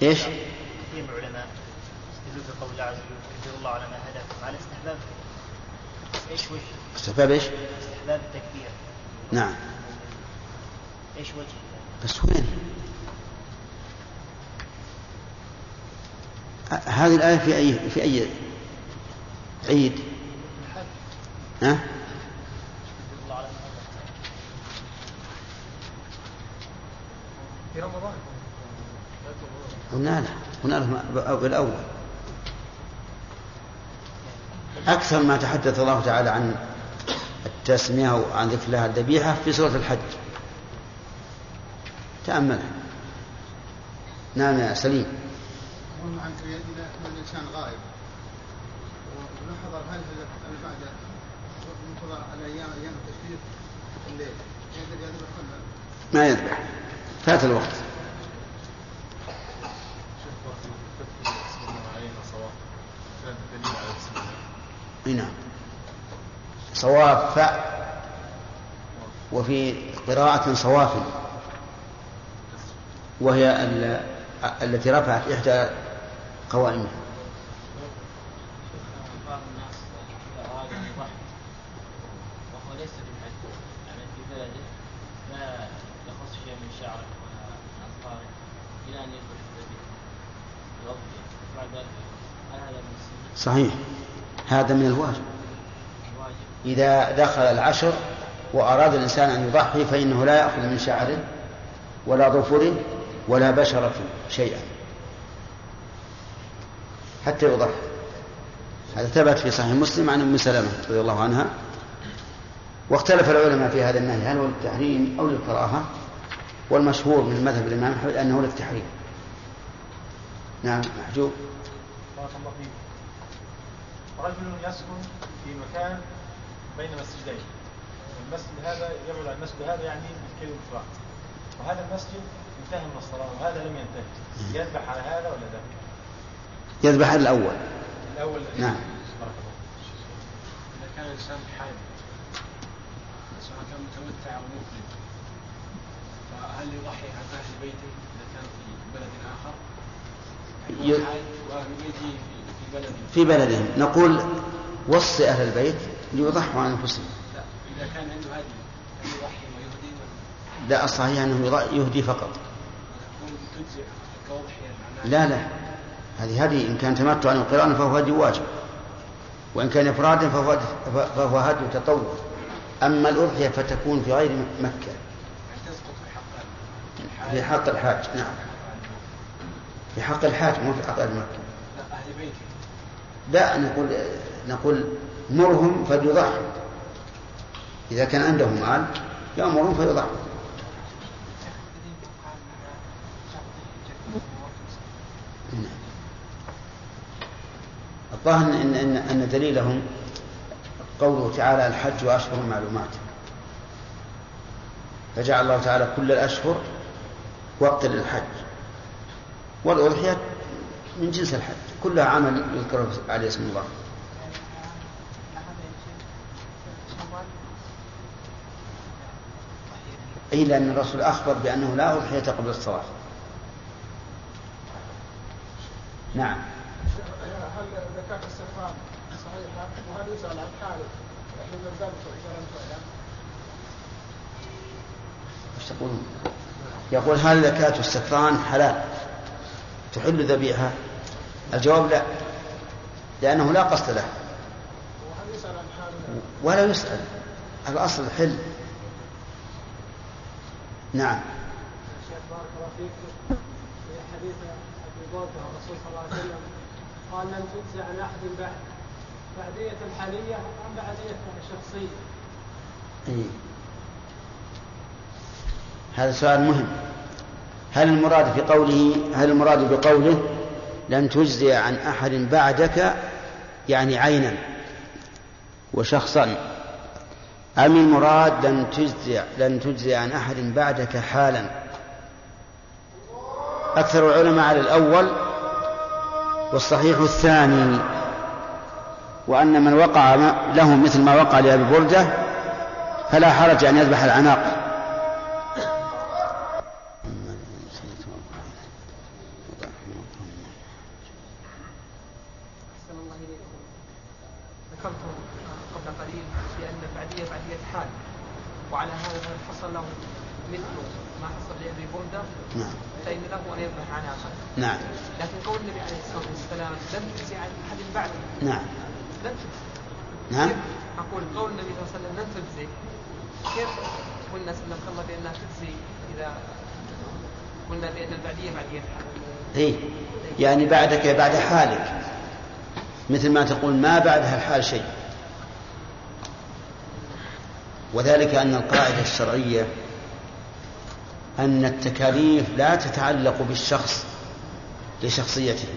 إيش؟ كثير من العلماء بقول الله عز وجل الله على ما هداكم على استحباب إيش وجه؟ استحباب إيش؟ استحباب التكبير نعم إيش وجه؟ بس وين؟ هذه الآية في أي في أي عيد؟ ها؟ في رمضان. قلنا له قلنا له بالأول أكثر ما تحدث الله تعالى عن التسمية وعن ذكر الله الذبيحة في سورة الحج. تأملها نعم يا سليم. اللهم عنك إذا الإنسان غائب. ونحضر هل بعد منتظر على أيام أيام التشريق الليل. يذبح ما يذبح فات الوقت. أي نعم. صواب فاء وفي قراءة صواف وهي التي رفعت إحدى قوائمها وهو ليس يعني في بلده لا يخص من شعره ولا من السنة؟ صحيح. هذا من الواجب. الواجب إذا دخل العشر وأراد الإنسان أن يضحي فإنه لا يأخذ من شعره ولا ظفره ولا بشرة شيئا. حتى يضحي هذا ثبت في صحيح مسلم عن أم سلمة رضي الله عنها. واختلف العلماء في هذا النهي هل هو للتحريم أو للكراهه والمشهور من مذهب الإمام أحمد أنه للتحريم. نعم محجوب. بارك الله فيك. رجل يسكن في مكان بين مسجدين. المسجد هذا يبعد عن المسجد هذا يعني بالكيلو وهذا المسجد انتهى من الصلاة وهذا لم ينتهي. يذبح على هذا ولا ذاك؟ يذبح على الأول. الأول. نعم. إذا كان الإنسان حائض سواء كان متمتع أو مفرد فهل يضحي عن أهل بيته إذا كان في بلد آخر؟ ي- يعني حائض وأهل بيته في- بلده في بلدهم. نقول وصي أهل البيت ليضحوا عن أنفسهم. لا إذا كان عنده هدي هل يضحي ويهدي؟ ولا لا الصحيح أنه يض- يهدي فقط. لا لا. هذه هدي إن كان تمتعا وقرانا فهو هدي واجب وإن كان إفرادا فهو فهو هدي تطوع أما الاضحيه فتكون في غير تسقط في حق الحاج نعم. في حق الحاج مو في حق أهل بيته لا نقول نقول مرهم فليضحوا إذا كان عندهم مال يامرهم فيضحوا نعم. الظاهر ان ان أن دليلهم قوله تعالى الحج اشهر معلومات. فجعل الله تعالى كل الأشهر وقت للحج. والأضحية من جنس الحج كلها عمل يذكر عليه اسم الله. أي لأن الرسول أخبر بأنه لا أضحية قبل الصلاة. نعم. هل زكاة السرطان صحيحة وهل يسأل عن حاله لم تعلم؟ إيش تقولون؟ يقول هل زكاة السكران حلال؟ تحل ذبيحة؟ الجواب لا لأنه لا قصد له وهل يسأل عن حاله؟ ولا يسأل الأصل حل نعم شيخ بارك الله فيك في حديث برده الرسول صلى الله عليه وسلم قال لن تجزى عن أحد بعد بعدية الحالية أم بعدية شخصية؟ إيه. هذا سؤال مهم هل المراد في قوله هل المراد بقوله لن تجزي عن أحد بعدك يعني عينا وشخصا أم المراد لن تجزي لن تجزي عن أحد بعدك حالا أكثر العلماء على الأول والصحيح الثاني وأن من وقع له مثل ما وقع لأبي بردة فلا حرج أن يذبح العناق أحسن الله إليكم ذكرتم قبل قليل بأن البعدية بعدية حال وعلى هذا من حصل له مثل ما حصل لأبي بردة نعم فإن له أن يذبح عناقا نعم لكن قول النبي عليه الصلاة والسلام لم تجزي عن أحد بعده نعم لم تجزي نعم كيف أقول قول النبي صلى الله عليه وسلم لم تجزي كيف قلنا سلمك الله بأنها تجزي إذا قلنا بأن البعدية بعدية حال إيه يعني بعدك بعد حالك. مثل ما تقول ما بعدها الحال شيء. وذلك أن القاعدة الشرعية أن التكاليف لا تتعلق بالشخص لشخصيته.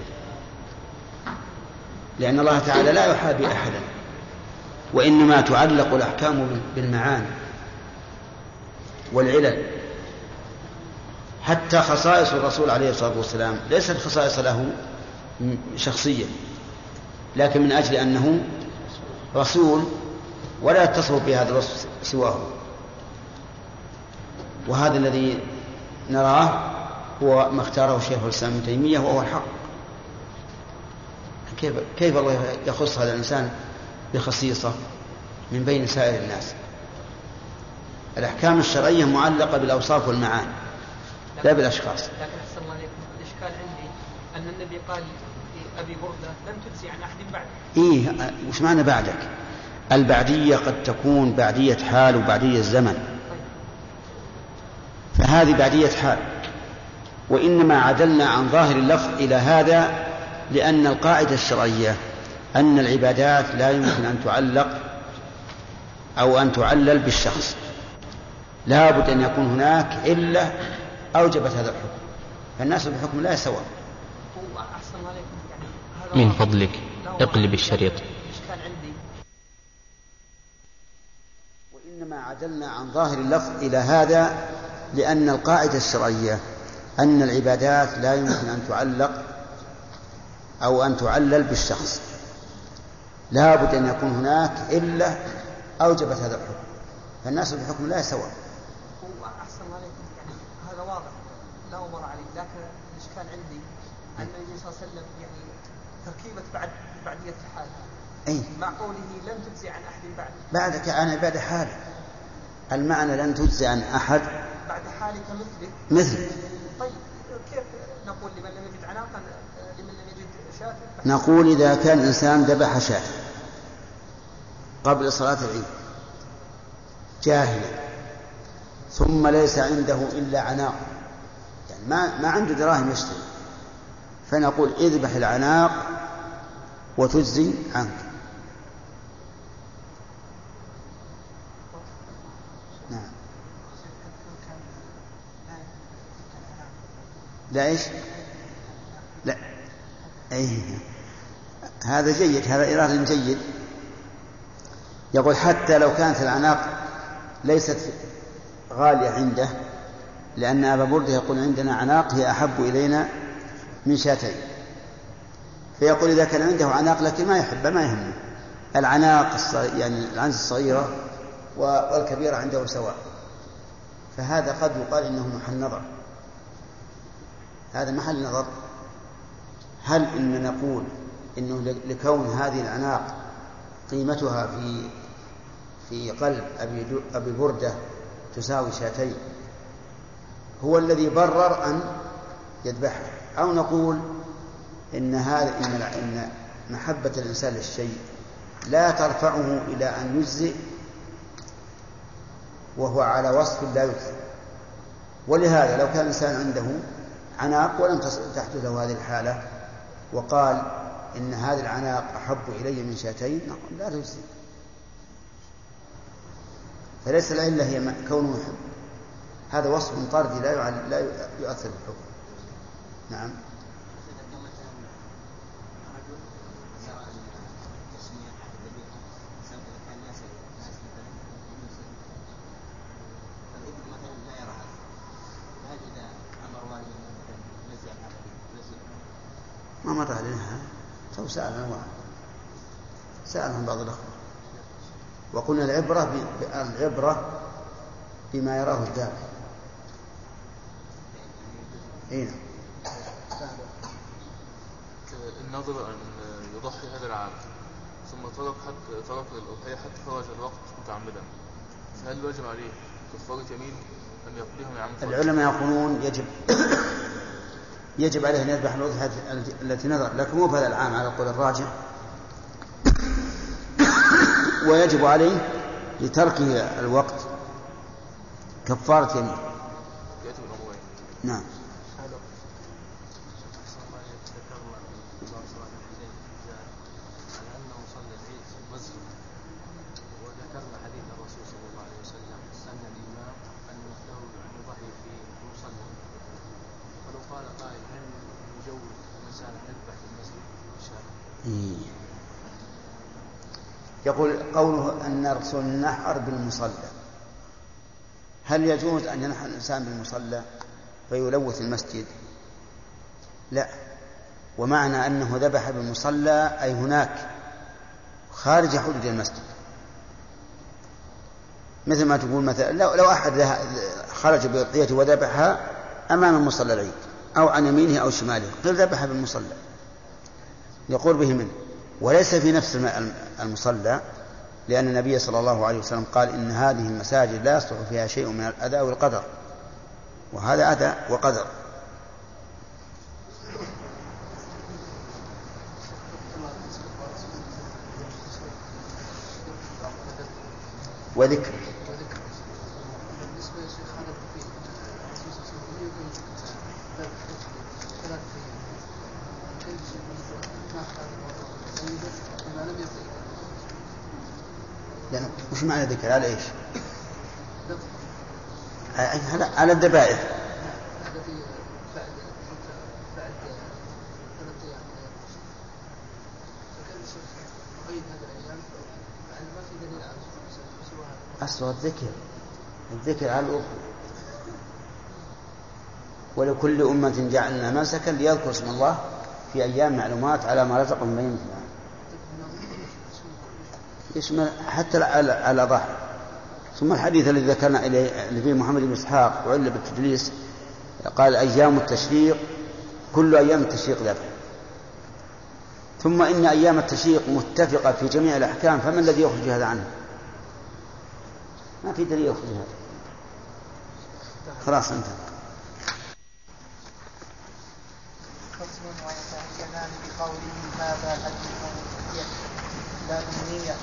لأن الله تعالى لا يحابي أحدا وإنما تعلق الأحكام بالمعاني والعلل. حتى خصائص الرسول عليه الصلاة والسلام ليست خصائص له شخصية لكن من أجل أنه رسول ولا يتصف بهذا الوصف سواه. وهذا الذي نراه هو ما اختاره شيخ الإسلام ابن تيمية وهو الحق. كيف كيف الله يخص هذا الإنسان بخصيصة من بين سائر الناس؟ الأحكام الشرعية معلقة بالأوصاف والمعاني. لا بالأشخاص. لكن أحسن الله عليكم. الإشكال عندي أن النبي قال لابي بردة لم تجزي عن أحد بعد. إيه وش معنى بعدك؟ البعدية قد تكون بعدية حال وبعدية زمن. فهذه بعدية حال. وإنما عدلنا عن ظاهر اللفظ إلى هذا لأن القاعدة الشرعية أن العبادات لا يمكن أن تعلق أو أن تعلل بالشخص. لا بد أن يكون هناك إلا أوجبت هذا الحكم. فالناس بحكم لا سواء. يعني من. فضلك. اقلب. الشريط. وإنما عدلنا عن ظاهر اللفظ إلى هذا لأن القاعدة الشرعية أن العبادات لا يمكن أن تعلق أو أن تعلل بالشخص. لا بد أن يكون هناك إلا أوجبت هذا الحكم. فالناس بحكم لا سواء هو احسن الله عليكم يعني هذا واضح لا أمر عليه لكن الإشكال عندي أن النبي صلى الله عليه وسلم يعني تركيبة بعد بعدية الحال. أي مع قوله لم تجزي عن أحد بعد. بعدك أنا بعد حالك المعنى لن تجزي عن أحد بعد حالك مثلك مثلك طيب كيف نقول لمن لم يجد عناقا لمن لم يجد شاة نقول إذا كان إنسان ذبح شاة قبل صلاة العيد جاهلا ثم ليس عنده إلا عناق. ما ما عنده دراهم يشتري. فنقول اذبح العناق وتجزي عنك. نعم. لا إيش؟ لا. أي هذا جيد هذا إرادة جيد. يقول حتى لو كانت العناق ليست غالية عنده لأن أبا بردة يقول عندنا عناق هي أحب إلينا من شاتين. فيقول إذا كان عنده عناق لكن ما يحبه ما يهمه. العناق يعني العنز الصغيرة والكبيرة عنده سواء. فهذا قد يقال إنه محل نظر. هذا محل نظر. هل إن نقول إنه لكون هذه العناق قيمتها في في قلب أبي, أبي بردة تساوي شاتين؟ هو الذي برر أن يذبحها أو نقول إن هذا إن إن محبة الإنسان للشيء لا ترفعه إلى أن يجزئ وهو على وصف لا يجزئ ولهذا لو كان الإنسان عنده عناق ولم تحدث له هذه الحالة وقال إن هذه العناق أحب إلي من شاتين نقول لا تجزي فليس العلة هي كونه هذا وصف طردي لا. لا يؤثر في الحكم نعم ما مر علينا تو سألنا واحد سألهم بعض الأخوة وقلنا العبرة. العبرة بما يراه الذاكر اي نعم النظر أن يضحي هذا العام ثم ترك حتى ترك الأضحية حتى خرج الوقت متعمدا. فهل الواجب عليه كفارة يمين أم يقضيها من عام العلماء يقولون يجب يجب عليه أن يذبح الأضحية التي نذر لكن مو في هذا العام على القول الراجح. ويجب عليه لتركه الوقت كفارة يمين. نعم. قوله أن نرسل النحر بالمصلى. هل يجوز أن ينحر الإنسان بالمصلى فيلوث المسجد؟ لا. ومعنى أنه ذبح بالمصلى أي هناك خارج حدود المسجد. مثل ما تقول مثلا لو, لو أحد خرج بأضحيته وذبحها أمام مصلى العيد أو عن يمينه أو شماله قيل ذبح بالمصلى. يقول به منه وليس في نفس المصلى لأن النبي صلى الله عليه وسلم قال إن هذه المساجد لا يصلح فيها شيء من الأذى والقدر. وهذا أذى وقدر. وذكر. معنى ذكر على إيش؟ على الذبائح. أصل الذكر الذكر على الأخرى. ولكل أمة جعلنا منسكا ليذكر اسم الله في أيام معلومات على ما رزقهم من يشمل حتى الأضاحي ثم الحديث الذي ذكرنا إليه اللي فيه محمد بن إسحاق وعلة بالتدليس قال أيام التشريق كل أيام التشريق ذبح. ثم إن أيام التشريق متفقة في جميع الأحكام فمن الذي يخرج هذا عنه؟ ما في دليل يخرج هذا. خلاص انتهى. فصل ويتعينان بقوله هذا حديث؟ لا أمنية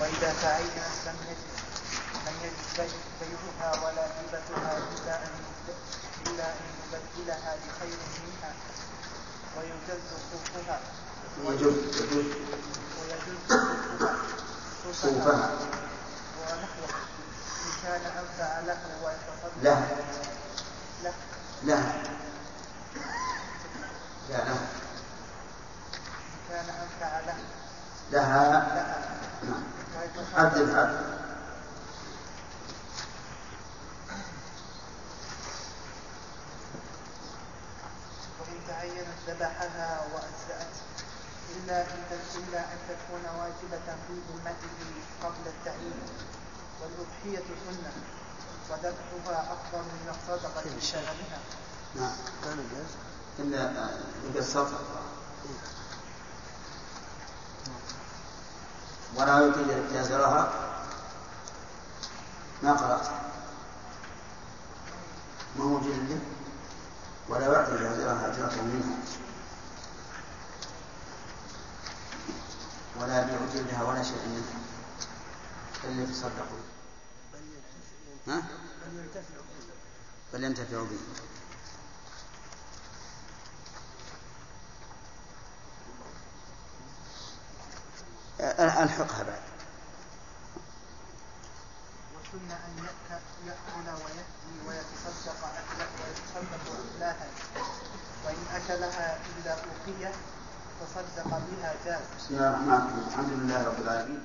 وإذا تعينت لم يجد لم يجد بيعها ولا هبتها إلا أن إلا أن يبدلها بخير منها ويجز صوفها ويجوز صوفها ونحوه إن كان أنفع له ويتصدق له له له لا. له إن كان أنفع له. لها نعم عدل العدل وإن تعينت ذبحها وأجزأت إلا أن إلا أن تكون واجبة في ذمته قبل التعيين والأضحية سنة وذبحها أفضل من الصدقة بشأنها. نعم. إلا إلا الصدقة ولا يطيل جازرها ما قرأت. ما هو جلده ولا يعطي جازرها أجرته منها. ولا يبيع جلدها ولا شيء منها. إلا يتصدقوا. ها؟ بل ينتفعوا به ألحقها بعد. السنة أن يأك- يأكل ويهدي ويتصدق ويتصدق إفلاحا وإن أكلها إلا أوقية تصدق بها جاز. بسم الله الرحمن الرحيم. الحمد لله رب العالمين.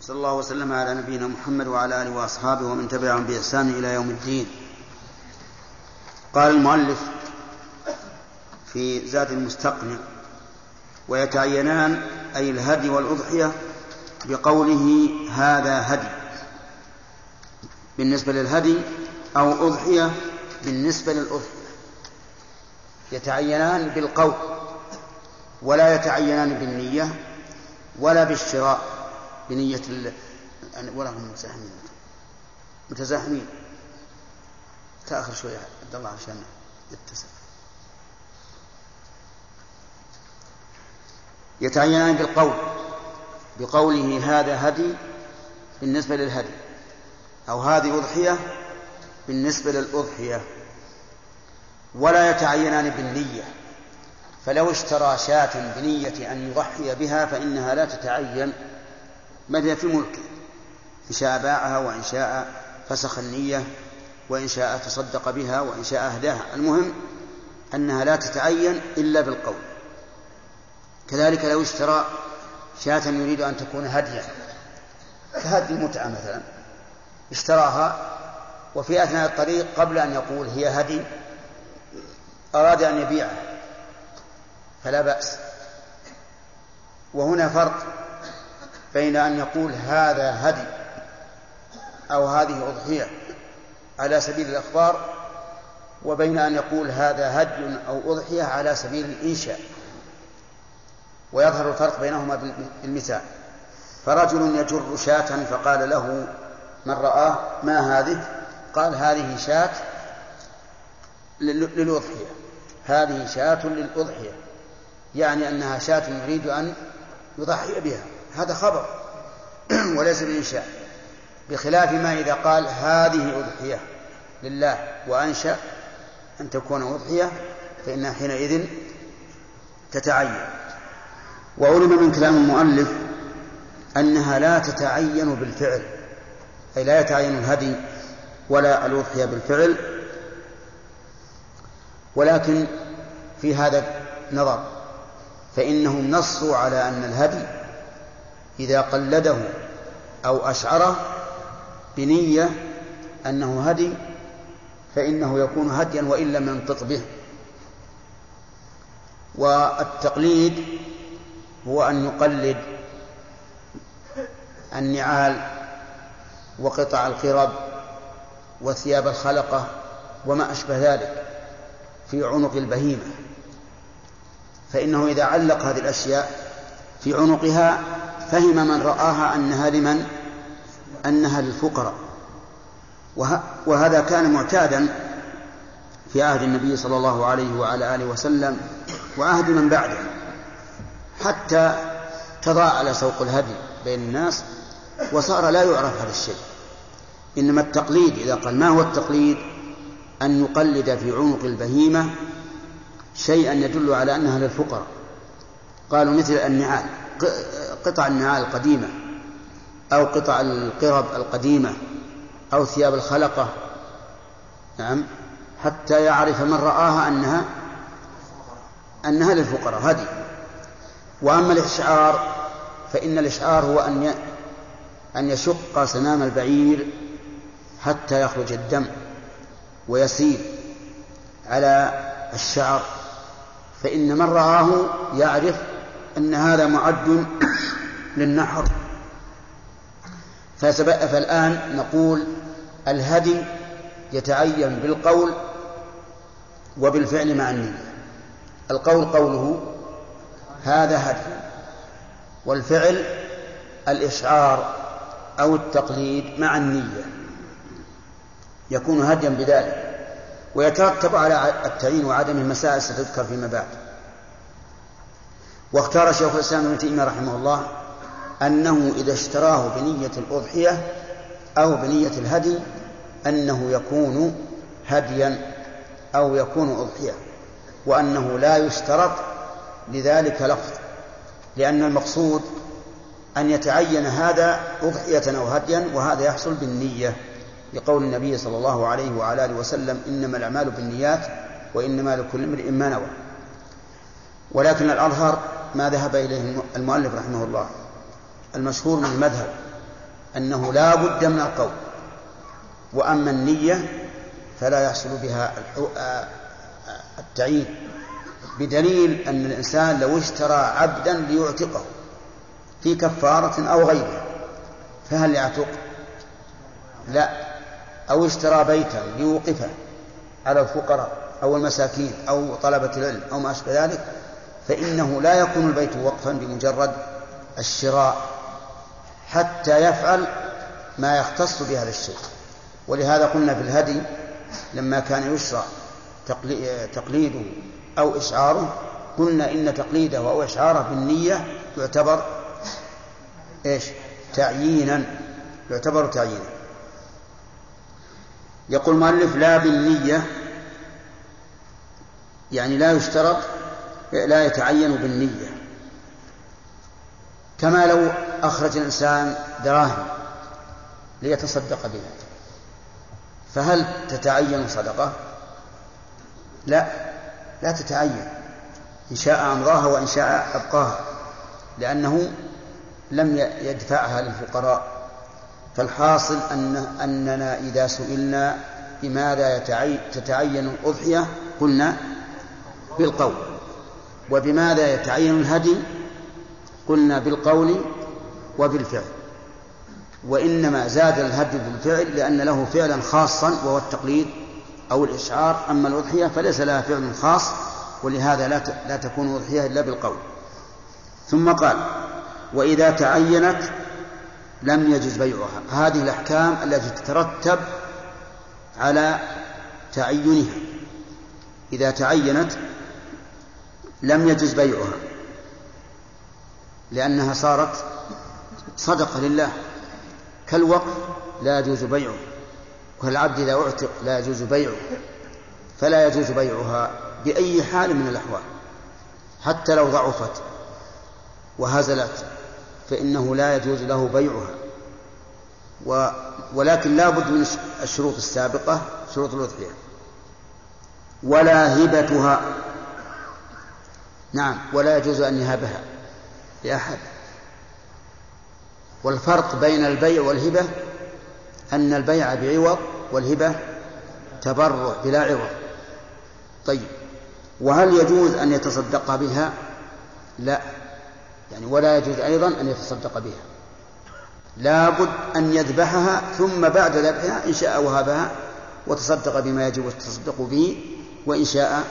صلى الله وسلم على نبينا محمد وعلى آله وأصحابه ومن تبعهم بإحسان إلى يوم الدين. قال المؤلف في زاد المستقنع ويتعينان أي الهدي والأضحية بقوله هذا هدي. بالنسبة للهدي أو أضحية بالنسبة للأضحية. يتعينان بالقول ولا يتعينان بالنية ولا بالشراء بنية ال... ولا هم متزاحمين. متزاحمين. تأخر شوية عبد الله عشان يتسع. يتعينان بالقول بقوله هذا هدي بالنسبة للهدي أو هذه أضحية بالنسبة للأضحية. ولا يتعينان بالنية فلو اشترى شاة بنية أن يضحي بها فإنها لا تتعين. مدى في ملكه إن شاء باعها وإن شاء فسخ النية وإن شاء تصدق بها وإن شاء أهداها المهم أنها لا تتعين إلا بالقول. كذلك لو اشترى شاة يريد أن تكون هديا كهدي المتعة مثلا اشتراها وفي أثناء الطريق قبل أن يقول هي هدي أراد أن يبيعها فلا بأس. وهنا فرق بين أن يقول هذا هدي أو هذه أضحية على سبيل الإخبار وبين أن يقول هذا هدي أو أضحية على سبيل الإنشاء. ويظهر الفرق بينهما بالمثال. فرجل يجر شاة فقال له من رآه؟ ما هذه؟ قال هذه شاة للأضحية. هذه شاة للأضحية. يعني أنها شاة يريد أن يضحي بها. هذا خبر. وليس بالإنشاء بخلاف ما إذا قال هذه أضحية لله وأنشأ أن تكون أضحية فإنها حينئذ تتعين. وعلم من كلام المؤلف أنها لا تتعين بالفعل أي لا يتعين الهدي ولا الأضحية بالفعل ولكن في هذا نظر فإنهم نصوا على أن الهدي إذا قلده أو أشعره بنية أنه هدي فإنه يكون هديا وإن لم ينطق به. والتقليد هو أن يقلد النعال وقطع القرب وثياب الخلقة وما أشبه ذلك في عنق البهيمة. فإنه إذا علق هذه الأشياء في عنقها فهم من رآها أنها لمن؟ أنها للفقراء. وهذا كان معتادا في عهد النبي صلى الله عليه وعلى آله وسلم وعهد من بعده. حتى تضاءل سوق الهدي بين الناس وصار لا يعرف هذا الشيء. إنما التقليد إذا قال ما هو التقليد؟ أن يقلد في عنق البهيمة شيئا يدل على أنها للفقراء. قالوا مثل النعال قطع النعال القديمة أو قطع القرب القديمة أو ثياب الخلقة. نعم. حتى يعرف من رآها أنها أنها للفقراء هذه. وأما الإشعار فإن الإشعار هو أن أن يشق سنام البعير حتى يخرج الدم ويسيل على الشعر. فإن من رآه يعرف أن هذا معد للنحر. فالآن نقول الهدي يتعين بالقول وبالفعل مع النية. القول قوله هذا هدي والفعل الإشعار أو التقليد مع النية يكون هديا بذلك ويترتب على التعيين وعدمه مسائل ستذكر فيما بعد. واختار شيخ الإسلام ابن تيمية رحمه الله أنه إذا اشتراه بنية الأضحية أو بنية الهدي أنه يكون هديا أو يكون أضحية وأنه لا يشترط لذلك لفظ لأن المقصود أن يتعين هذا أضحية أو هديا وهذا يحصل بالنية. لقول النبي صلى الله عليه وعلى آله وسلم إنما الأعمال بالنيات وإنما لكل امرئ ما نوى. ولكن الأظهر ما ذهب إليه المؤلف رحمه الله. المشهور من المذهب أنه لا بد من القول وأما النية فلا يحصل بها التعيين. بدليل أن الإنسان لو اشترى عبدا ليعتقه في كفارة أو غيرها فهل يعتق؟ لا أو اشترى بيتا ليوقفه على الفقراء أو المساكين أو طلبة العلم أو ما أشبه ذلك فإنه لا يكون البيت وقفا بمجرد الشراء حتى يفعل ما يختص بهذا الشيء ولهذا قلنا في الهدي لما كان يشرع تقليده أو إشعاره قلنا إن تقليده أو إشعاره بالنية يعتبر إيش؟ تعيينا يعتبر تعيينا. يقول المؤلف لا بالنية يعني لا يشترط لا يتعين بالنية. كما لو أخرج الإنسان دراهم ليتصدق بها فهل تتعين صدقة؟ لا. لا تتعين إن شاء أمضاها وإن شاء أبقاها لأنه لم يدفعها للفقراء. فالحاصل أن أننا إذا سئلنا بماذا تتعين الأضحية قلنا بالقول. وبماذا يتعين الهدي؟ قلنا بالقول وبالفعل. وإنما زاد الهدي بالفعل لأن له فعلا خاصا وهو التقليد أو الإشعار أما الأضحية فليس لها فعل خاص ولهذا لا لا تكون أضحية إلا بالقول. ثم قال وإذا تعينت لم يجز بيعها. هذه الأحكام التي تترتب على تعينها. إذا تعينت لم يجز بيعها لأنها صارت صدقة لله. كالوقف لا يجوز بيعه. كالعبد إذا أعتق لا يجوز بيعه فلا يجوز بيعها بأي حال من الأحوال حتى لو ضعفت وهزلت فإنه لا يجوز له بيعها. و ولكن لا بد من الشروط السابقة شروط الأضحية. ولا هبتها. نعم ولا يجوز أن يهبها لأحد. والفرق بين البيع والهبة أن البيع بعوض والهبة تبرع بلا عوض. طيب وهل يجوز أن يتصدق بها؟ لا يعني ولا يجوز أيضا أن يتصدق بها. لا بد أن يذبحها ثم بعد ذبحها إن شاء وهبها وتصدق بما يجب التصدق به وإن شاء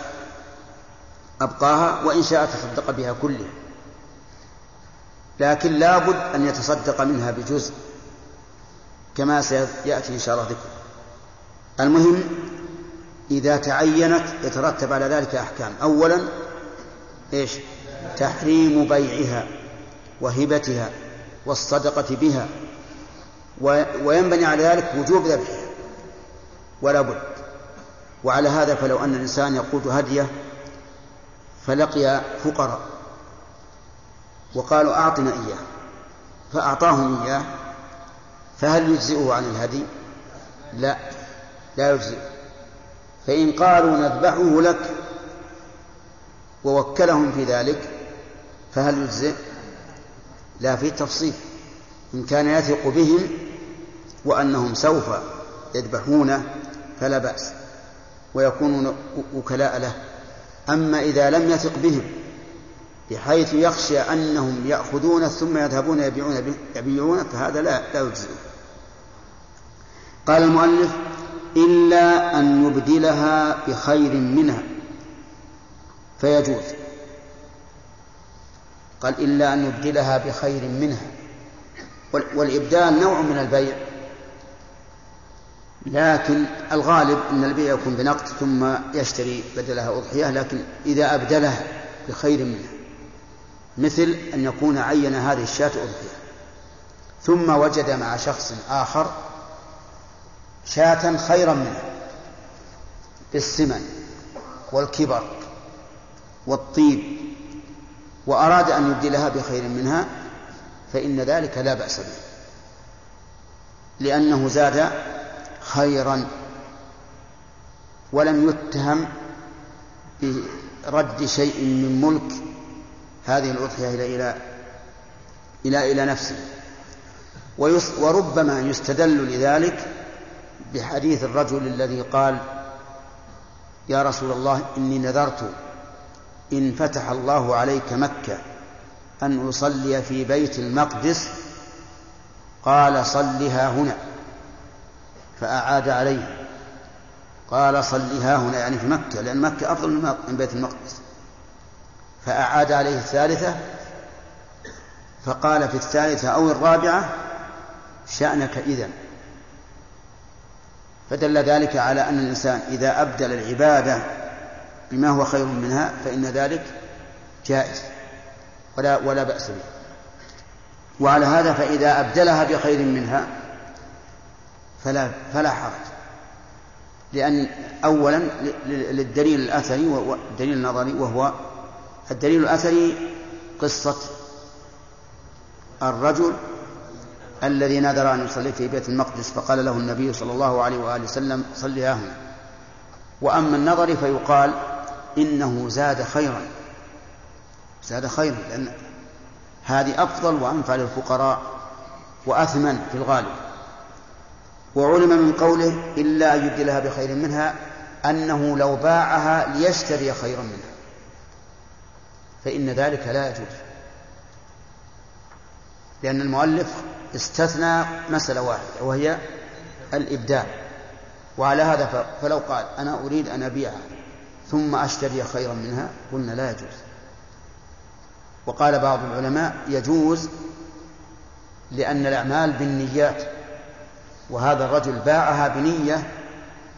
أبقاها وإن شاء تصدق بها كلها لكن لا بد أن يتصدق منها بجزء. كما سيأتي إن شاء الله ذكر. المهم إذا تعينت يترتب على ذلك أحكام. أولا إيش؟ تحريم بيعها وهبتها والصدقة بها وينبني على ذلك وجوب ذبحها. ولا بد. وعلى هذا فلو أن الإنسان يقود هديه فلقي فقراء وقالوا أعطنا إياه فأعطاهم إياه فهل يجزئه عن الهدي؟ لا لا يجزئه فإن قالوا نذبحه لك ووكلهم في ذلك فهل يجزئ؟ لا في تفصيل إن كان يثق بهم وأنهم سوف يذبحونه فلا بأس ويكونون وكلاء له أما إذا لم يثق بهم بحيث يخشى أنهم يأخذونه ثم يذهبون يبيعون يبيعونه فهذا لا لا يجزئ قال المؤلف إلا أن يبدلها بخير منها. فيجوز. قال إلا أن يبدلها بخير منها. والإبدال نوع من البيع. لكن الغالب أن البيع يكون بنقد ثم يشتري بدلها أضحية لكن إذا أبدلها بخير منها. مثل أن يكون عين هذه الشاة أضحية. ثم وجد مع شخص آخر شاة خيرا منها بالسمن والكبر والطيب وأراد أن يبدلها بخير منها فإن ذلك لا بأس به لأنه زاد خيرا ولم يتهم برد شيء من ملك هذه الأضحية إلى إلى إلى إلى نفسه وربما يستدل لذلك بحديث الرجل الذي قال يا رسول الله إني نذرت إن فتح الله عليك مكة أن أصلي في بيت المقدس قال صلها هنا. فأعاد عليه قال صلها هنا يعني في مكة لأن مكة أفضل من بيت المقدس. فأعاد عليه الثالثة فقال في الثالثة أو الرابعة شأنك إذا فدل ذلك على أن الإنسان إذا أبدل العبادة بما هو خير منها فإن ذلك جائز. ولا ولا بأس به. وعلى هذا فإذا أبدلها بخير منها فلا فلا حرج. لأن أولا للدليل الأثري والدليل النظري وهو الدليل الأثري قصة الرجل الذي نذر أن يصلي في بيت المقدس فقال له النبي صلى الله عليه وآله وسلم صلي هنا وأما النظر فيقال إنه زاد خيرا. زاد خيرا لأن هذه أفضل وأنفع للفقراء وأثمن في الغالب. وعلم من قوله إلا أن يبدلها بخير منها أنه لو باعها ليشتري خيرا منها. فإن ذلك لا يجوز. لأن المؤلف استثنى مسألة واحدة وهي الإبدال وعلى هذا فلو قال أنا أريد أن أبيعها ثم أشتري خيرا منها قلنا لا يجوز. وقال بعض العلماء يجوز لأن الأعمال بالنيات وهذا الرجل باعها بنية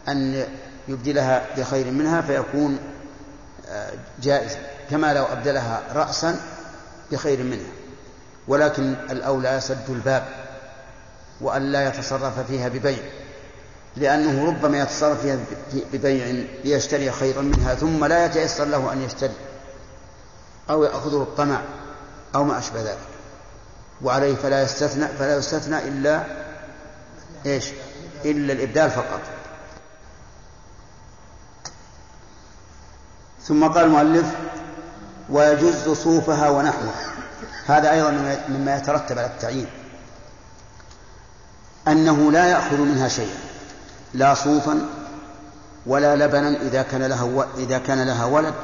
أن يبدلها بخير منها فيكون آه، جائزا كما لو أبدلها رأسا بخير منها. ولكن الأولى سد الباب وأن لا يتصرف فيها ببيع لأنه ربما يتصرف فيها ببيع ليشتري خيرا منها ثم لا يتيسر له أن يشتري أو يأخذه الطمع أو ما أشبه ذلك. وعليه فلا يستثنى فلا يستثنى إلا إيش؟ إلا الإبدال فقط. ثم قال المؤلف ويجز صوفها ونحوه. هذا أيضا مما يترتب على التعيين. أنه لا يأخذ منها شيئا لا صوفا ولا لبنا إذا كان لها إذا كان لها ولد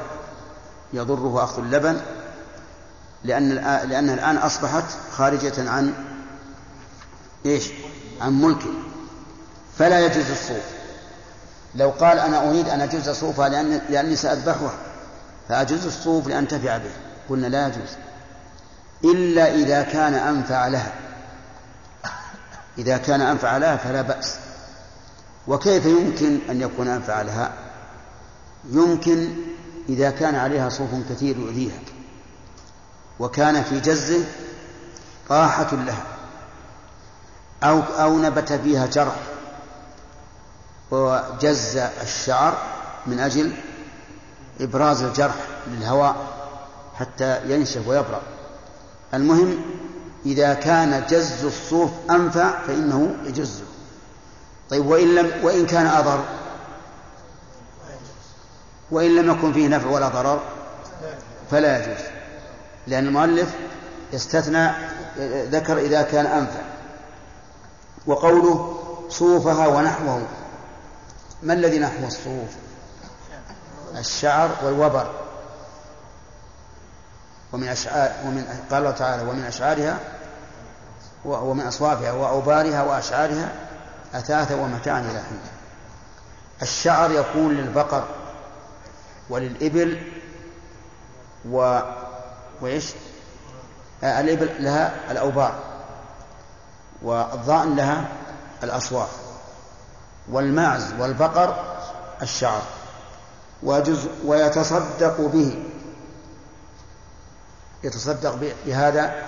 يضره أخذ اللبن لأن لأنها الآن أصبحت خارجة عن إيش؟ عن ملكه فلا يجوز الصوف. لو قال أنا أريد أن أجوز صوفها لأن لأني سأذبحها فأجوز الصوف لأنتفع به. قلنا لا يجوز. إلا إذا كان أنفع لها. إذا كان أنفع لها فلا بأس. وكيف يمكن أن يكون أنفع لها؟ يمكن إذا كان عليها صوف كثير يؤذيها. وكان في جزه راحة لها. أو أو نبت فيها جرح. وجز الشعر من أجل إبراز الجرح للهواء حتى ينشف ويبرأ. المهم إذا كان جز الصوف أنفع فإنه يجزه. طيب وإن لم وإن كان أضر؟ وإن لم يكن فيه نفع ولا ضرر فلا يجوز لأن المؤلف يستثنى ذكر إذا كان أنفع. وقوله صوفها ونحوه ما الذي نحو الصوف؟ الشعر والوبر. ومن أشعار ومن قال الله تعالى ومن أشعارها ومن أصوافها وأوبارها وأشعارها أثاثا ومتاعا إلى حين الشعر يكون للبقر وللإبل و وإيش؟ الإبل لها الأوبار والضأن لها الأصواف والماعز والبقر الشعر ويتصدق به يتصدق بهذا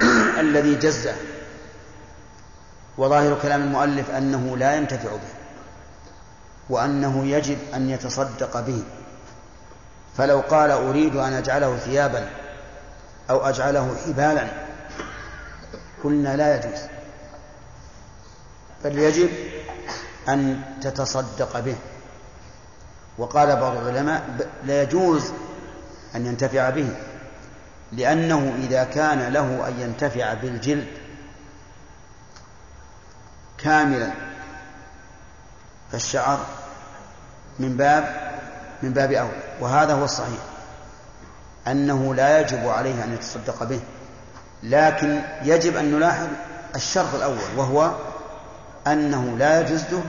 الذي جزه وظاهر كلام المؤلف أنه لا ينتفع به وأنه يجب أن يتصدق به. فلو قال أريد أن أجعله ثيابا أو أجعله حبالا قلنا لا يجوز. بل يجب أن تتصدق به. وقال بعض العلماء لا يجوز أن ينتفع به. لأنه إذا كان له أن ينتفع بالجلد كاملا فالشعر من باب من باب أول. وهذا هو الصحيح أنه لا يجب عليه أن يتصدق به لكن يجب أن نلاحظ الشرط الأول وهو أنه لا يجوز له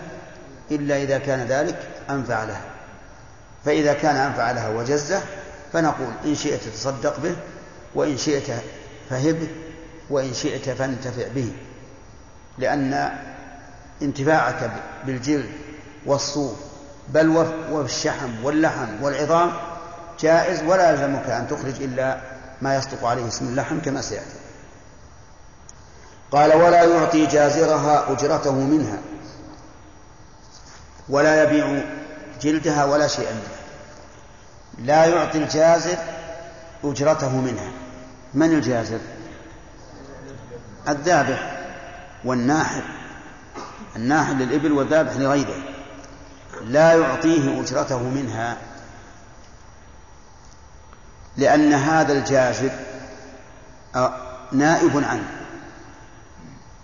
إلا إذا كان ذلك أنفع لها فإذا كان أنفع لها وجزه فنقول إن شئت تصدق به وإن شئت فهبه وإن شئت فانتفع به لأن انتفاعك بالجلد والصوف بل والشحم واللحم والعظام جائز ولا يلزمك أن تخرج إلا ما يصدق عليه اسم اللحم كما سيأتي. قال ولا يعطي جازرها أجرته منها ولا يبيع جلدها ولا شيئا منها. لا يعطي الجازر أجرته منها. من الجازر؟ الذابح والناحر. الناحر للإبل والذابح لغيره. لا يعطيه أجرته منها. لأن هذا الجازر نائب عنه.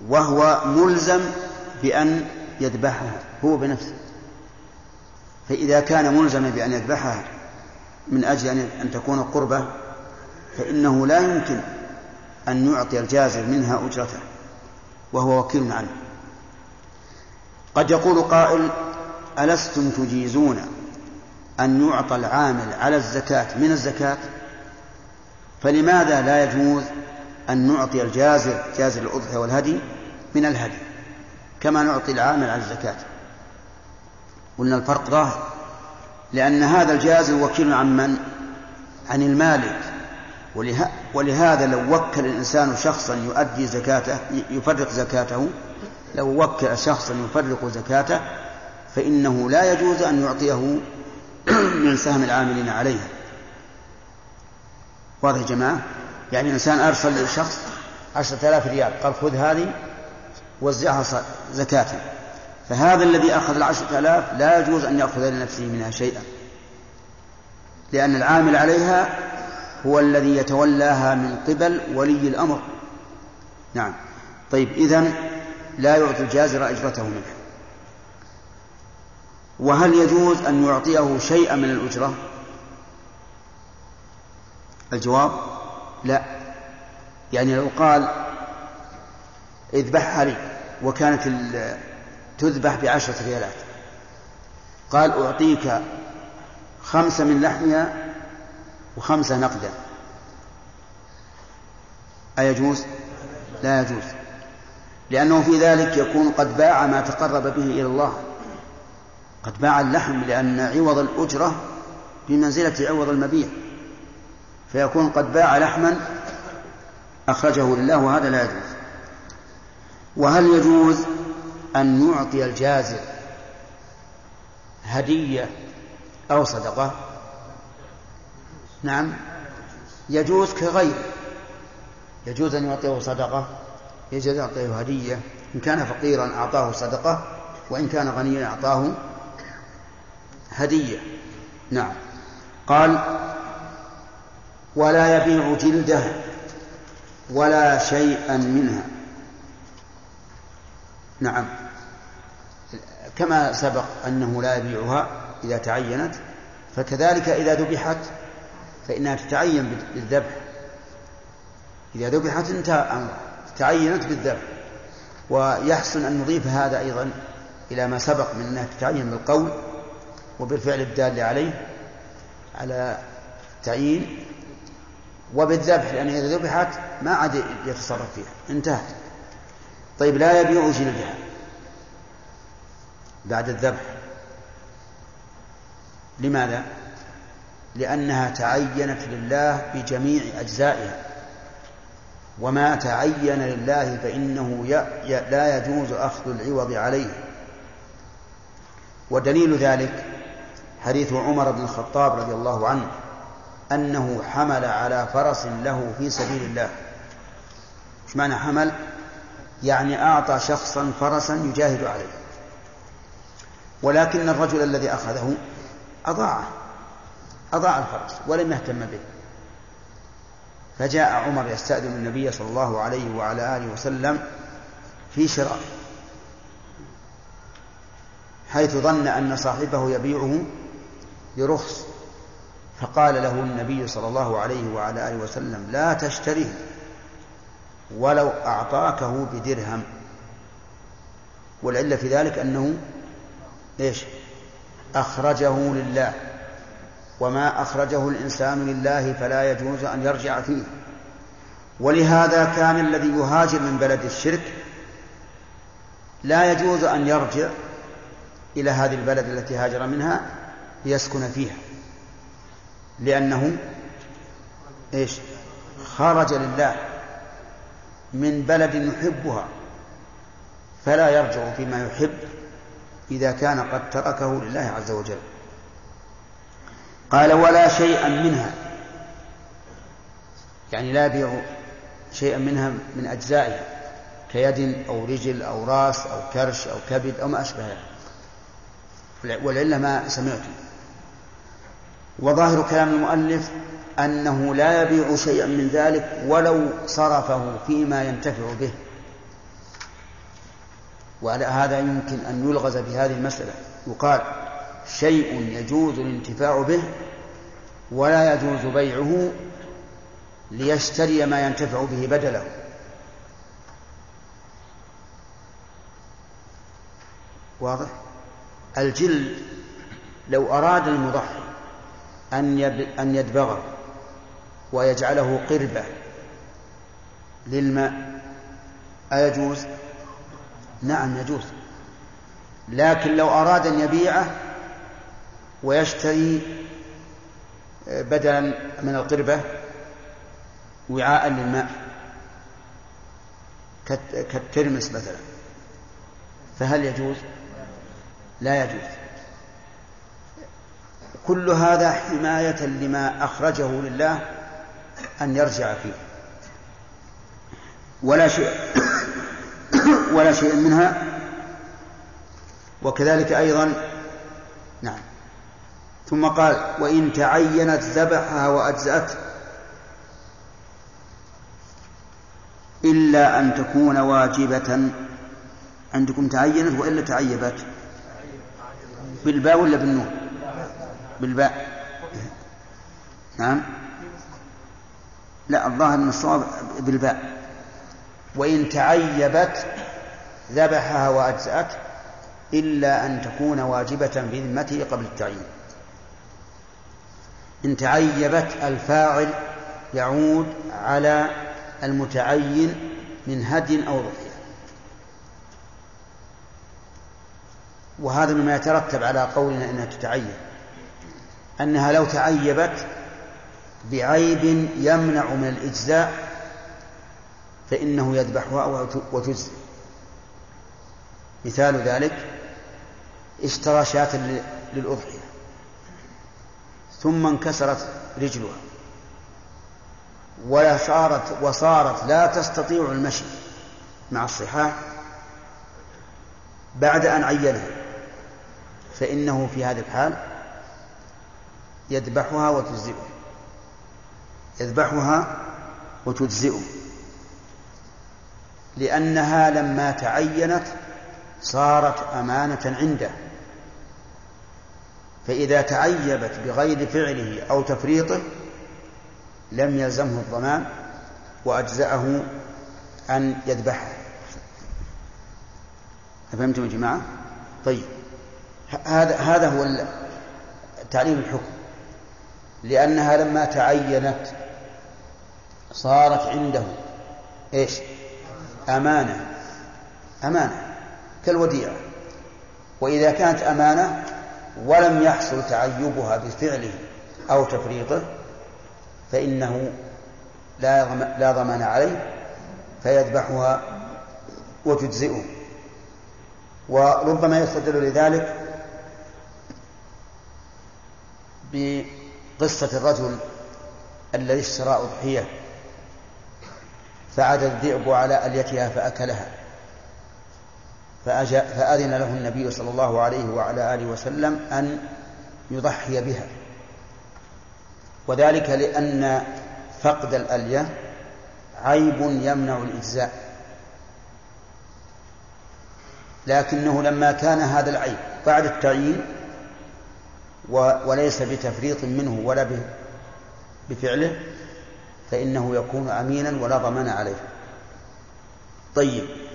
وهو ملزم بأن يذبحها هو بنفسه. فإذا كان ملزما بأن يذبحها من أجل أن تكون قربة فإنه لا يمكن أن يعطي الجازر منها أجرته وهو وكيل عنه قد يقول قائل ألستم تجيزون أن يعطى العامل على الزكاة من الزكاة؟ فلماذا لا يجوز أن نعطي الجازر جازر الأضحية والهدي من الهدي؟ كما نعطي العامل على الزكاة. قلنا الفرق ظاهر لأن هذا الجازر وكيل عن من؟ عن المالك. ولهذا لو وكل الإنسان شخصا يؤدي زكاته يفرق زكاته لو وكل شخصا يفرق زكاته فإنه لا يجوز أن يعطيه من سهم العاملين عليها واضح يا جماعة؟ يعني الإنسان أرسل لشخص عشرة آلاف ريال قال خذ هذه وزعها زكاة. فهذا الذي أخذ العشرة آلاف لا يجوز أن يأخذ لنفسه منها شيئا. لأن العامل عليها هو الذي يتولاها من قبل ولي الأمر. نعم. طيب إذن لا يعطي الجازر أجرته منها وهل يجوز أن يعطيه شيئا من الأجرة؟ الجواب لا. يعني لو قال اذبحها لي وكانت تذبح بعشرة ريالات. قال أعطيك خمسة من لحمها وخمسة نقدا. أيجوز؟ لا يجوز. لأنه في ذلك يكون قد باع ما تقرب به إلى الله. قد باع اللحم لأن عوض الأجرة بمنزلة عوض المبيع. فيكون قد باع لحما أخرجه لله وهذا لا يجوز. وهل يجوز أن نعطي الجازر هدية أو صدقة؟ نعم. يجوز كغير. يجوز أن يعطيه صدقة يجوز أن يعطيه هدية. إن كان فقيرا أعطاه صدقة وإن كان غنيا أعطاه هدية. نعم. قال ولا يبيع جلده ولا شيئا منها. نعم. كما سبق أنه لا يبيعها إذا تعينت فكذلك إذا ذبحت فإنها تتعين بالذبح. إذا ذبحت انتهى تعينت بالذبح. ويحسن أن نضيف هذا أيضا إلى ما سبق من أنها تتعين بالقول وبالفعل الدال عليه على تعيين وبالذبح لأن إذا ذبحت ما عاد يتصرف فيها انتهت. طيب لا يبيع جلدها بعد الذبح. لماذا؟ لأنها تعينت لله بجميع أجزائها. وما تعين لله فإنه لا يجوز أخذ العوض عليه. ودليل ذلك حديث عمر بن الخطاب رضي الله عنه أنه حمل على فرس له في سبيل الله. إيش معنى حمل؟ يعني أعطى شخصا فرسا يجاهد عليه. ولكن الرجل الذي أخذه أضاعه. أضاع الفرس ولم يهتم به. فجاء عمر يستأذن النبي صلى الله عليه وعلى آله وسلم في شراء حيث ظن أن صاحبه يبيعه برخص فقال له النبي صلى الله عليه وعلى آله وسلم لا تشتريه ولو أعطاكه بدرهم. والعلة في ذلك أنه إيش؟ أخرجه لله. وما أخرجه الإنسان لله فلا يجوز أن يرجع فيه. ولهذا كان الذي يهاجر من بلد الشرك لا يجوز أن يرجع إلى هذه البلد التي هاجر منها ليسكن فيها. لأنه إيش؟ خرج لله من بلد يحبها فلا يرجع فيما يحب إذا كان قد تركه لله عز وجل. قال ولا شيئا منها. يعني لا يبيع شيئا منها من أجزائها كيد أو رجل أو راس أو كرش أو كبد أو ما أشبه ذلك. ولعل ما سمعتم. وظاهر كلام المؤلف أنه لا يبيع شيئا من ذلك ولو صرفه فيما ينتفع به. وعلى هذا يمكن أن يلغز بهذه المسألة. يقال شيء يجوز الانتفاع به ولا يجوز بيعه ليشتري ما ينتفع به بدله. واضح؟ الجلد لو أراد المضحي أن أن يدبغه ويجعله قربة للماء أيجوز؟ نعم يجوز. لكن لو أراد أن يبيعه ويشتري بدلا من القربة وعاء للماء كالترمس مثلا. فهل يجوز؟ لا يجوز. كل هذا حماية لما أخرجه لله أن يرجع فيه. ولا شيء ولا شيء منها. وكذلك أيضا نعم. ثم قال وإن تعينت ذبحها وأجزأته إلا أن تكون واجبة. عندكم تعينت وإلا تعيبت؟ بالباء ولا بالنون؟ بالباء. نعم. لا الظاهر من الصواب بالباء. وإن تعيبت ذبحها وأجزأته إلا أن تكون واجبة بذمته قبل التعيين. إن تعيبت الفاعل يعود على المتعين من هدي أو ضحية وهذا مما يترتب على قولنا إنها تتعين. أنها لو تعيبت بعيب يمنع من الإجزاء فإنه يذبحها وتجزي مثال ذلك اشترى شاة للأضحية. ثم انكسرت رجلها. ولا صارت وصارت لا تستطيع المشي مع الصحاح بعد أن عينها. فإنه في هذه الحال يذبحها وتجزئه. يذبحها وتجزئه. لأنها لما تعينت صارت أمانة عنده. فإذا تعيبت بغير فعله أو تفريطه لم يلزمه الضمان وأجزأه أن يذبحها أفهمتم يا جماعة؟ طيب. هذا هذا هو تعليم الحكم. لأنها لما تعينت صارت عنده إيش؟ أمانة. أمانة. كالوديعة. وإذا كانت أمانة ولم يحصل تعيبها بفعله أو تفريطه فإنه لا ضمان عليه فيذبحها وتجزئه. وربما يستدل لذلك بقصة الرجل الذي اشترى أضحية فعاد الذئب على أليتها فأكلها. فأذن له النبي صلى الله عليه وعلى آله وسلم أن يضحي بها. وذلك لأن فقد الألية عيب يمنع الإجزاء. لكنه لما كان هذا العيب بعد التعيين وليس بتفريط منه ولا بفعله فإنه يكون أمينا ولا ضمان عليه. طيب.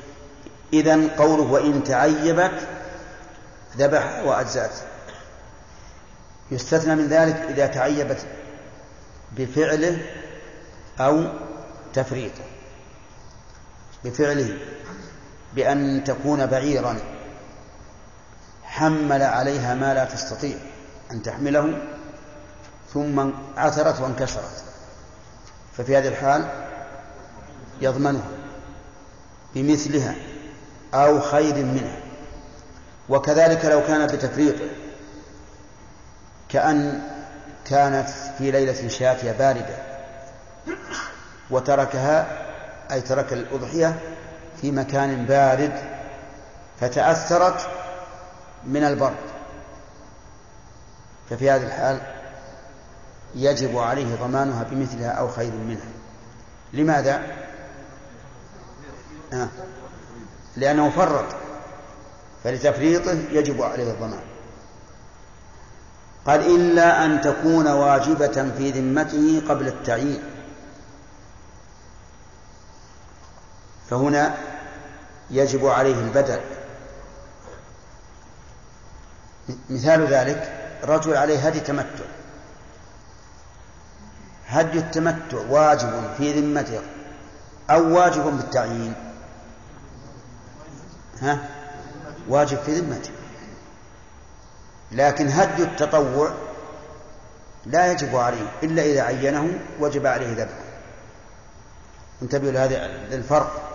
إذا قوله وإن تعيبت ذبح وأجزأت. يستثنى من ذلك إذا تعيبت بفعله أو تفريطه. بفعله. بأن تكون بعيرا. حمل عليها ما لا تستطيع أن تحمله ثم عثرت وانكسرت. ففي هذه الحال يضمنها بمثلها. أو خير منها وكذلك لو كان بتفريطه كأن كانت في ليلة شاتية باردة وتركها أي ترك الأضحية في مكان بارد فتأثرت من البرد ففي هذه الحال يجب عليه ضمانها بمثلها أو خير منها لماذا؟ آه. لأنه فرط فلتفريطه يجب عليه الضمان. قال إلا أن تكون واجبة في ذمته قبل التعيين. فهنا يجب عليه البدل. مثال ذلك رجل عليه هدي تمتع. هدي التمتع واجب في ذمته أو واجب بالتعيين. ها؟ واجب في ذمته لكن هدي التطوع لا يجب عليه إلا إذا عينه وجب عليه ذبحه. انتبهوا لهذا الفرق.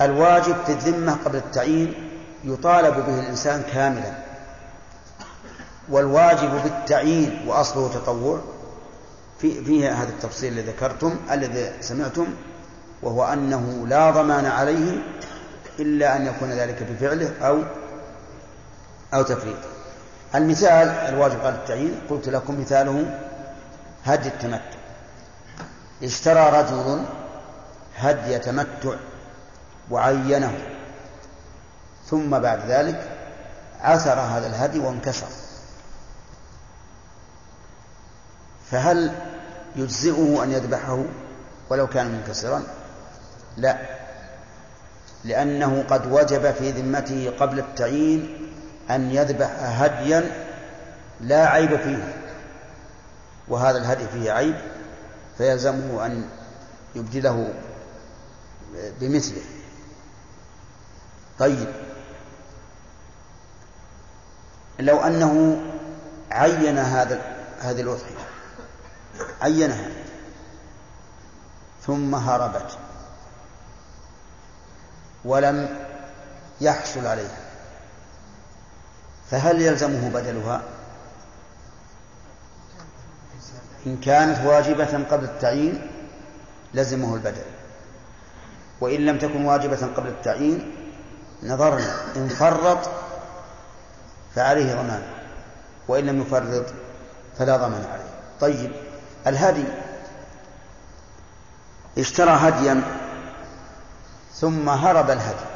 الواجب في الذمة قبل التعيين يطالب به الإنسان كاملا. والواجب بالتعيين وأصله تطوع في فيه هذا التفصيل الذي ذكرتم الذي سمعتم وهو أنه لا ضمان عليه إلا أن يكون ذلك بفعله أو أو تفريطه المثال الواجب قبل التعيين قلت لكم مثاله هدي التمتع. اشترى رجل هدي تمتع وعينه. ثم بعد ذلك عثر هذا الهدي وانكسر. فهل يجزئه أن يذبحه ولو كان منكسرا؟ لا. لأنه قد وجب في ذمته قبل التعيين أن يذبح هديا لا عيب فيه وهذا الهدي فيه عيب فيلزمه أن يبدله بمثله. طيب. لو أنه عين هذا هذه الأضحية عينها ثم هربت. ولم يحصل عليها. فهل يلزمه بدلها؟ إن كانت واجبة قبل التعيين لزمه البدل. وإن لم تكن واجبة قبل التعيين نظرنا إن فرط فعليه ضمان وإن لم يفرط فلا ضمان عليه. طيب الهدي اشترى هديا ثم هرب الهدي.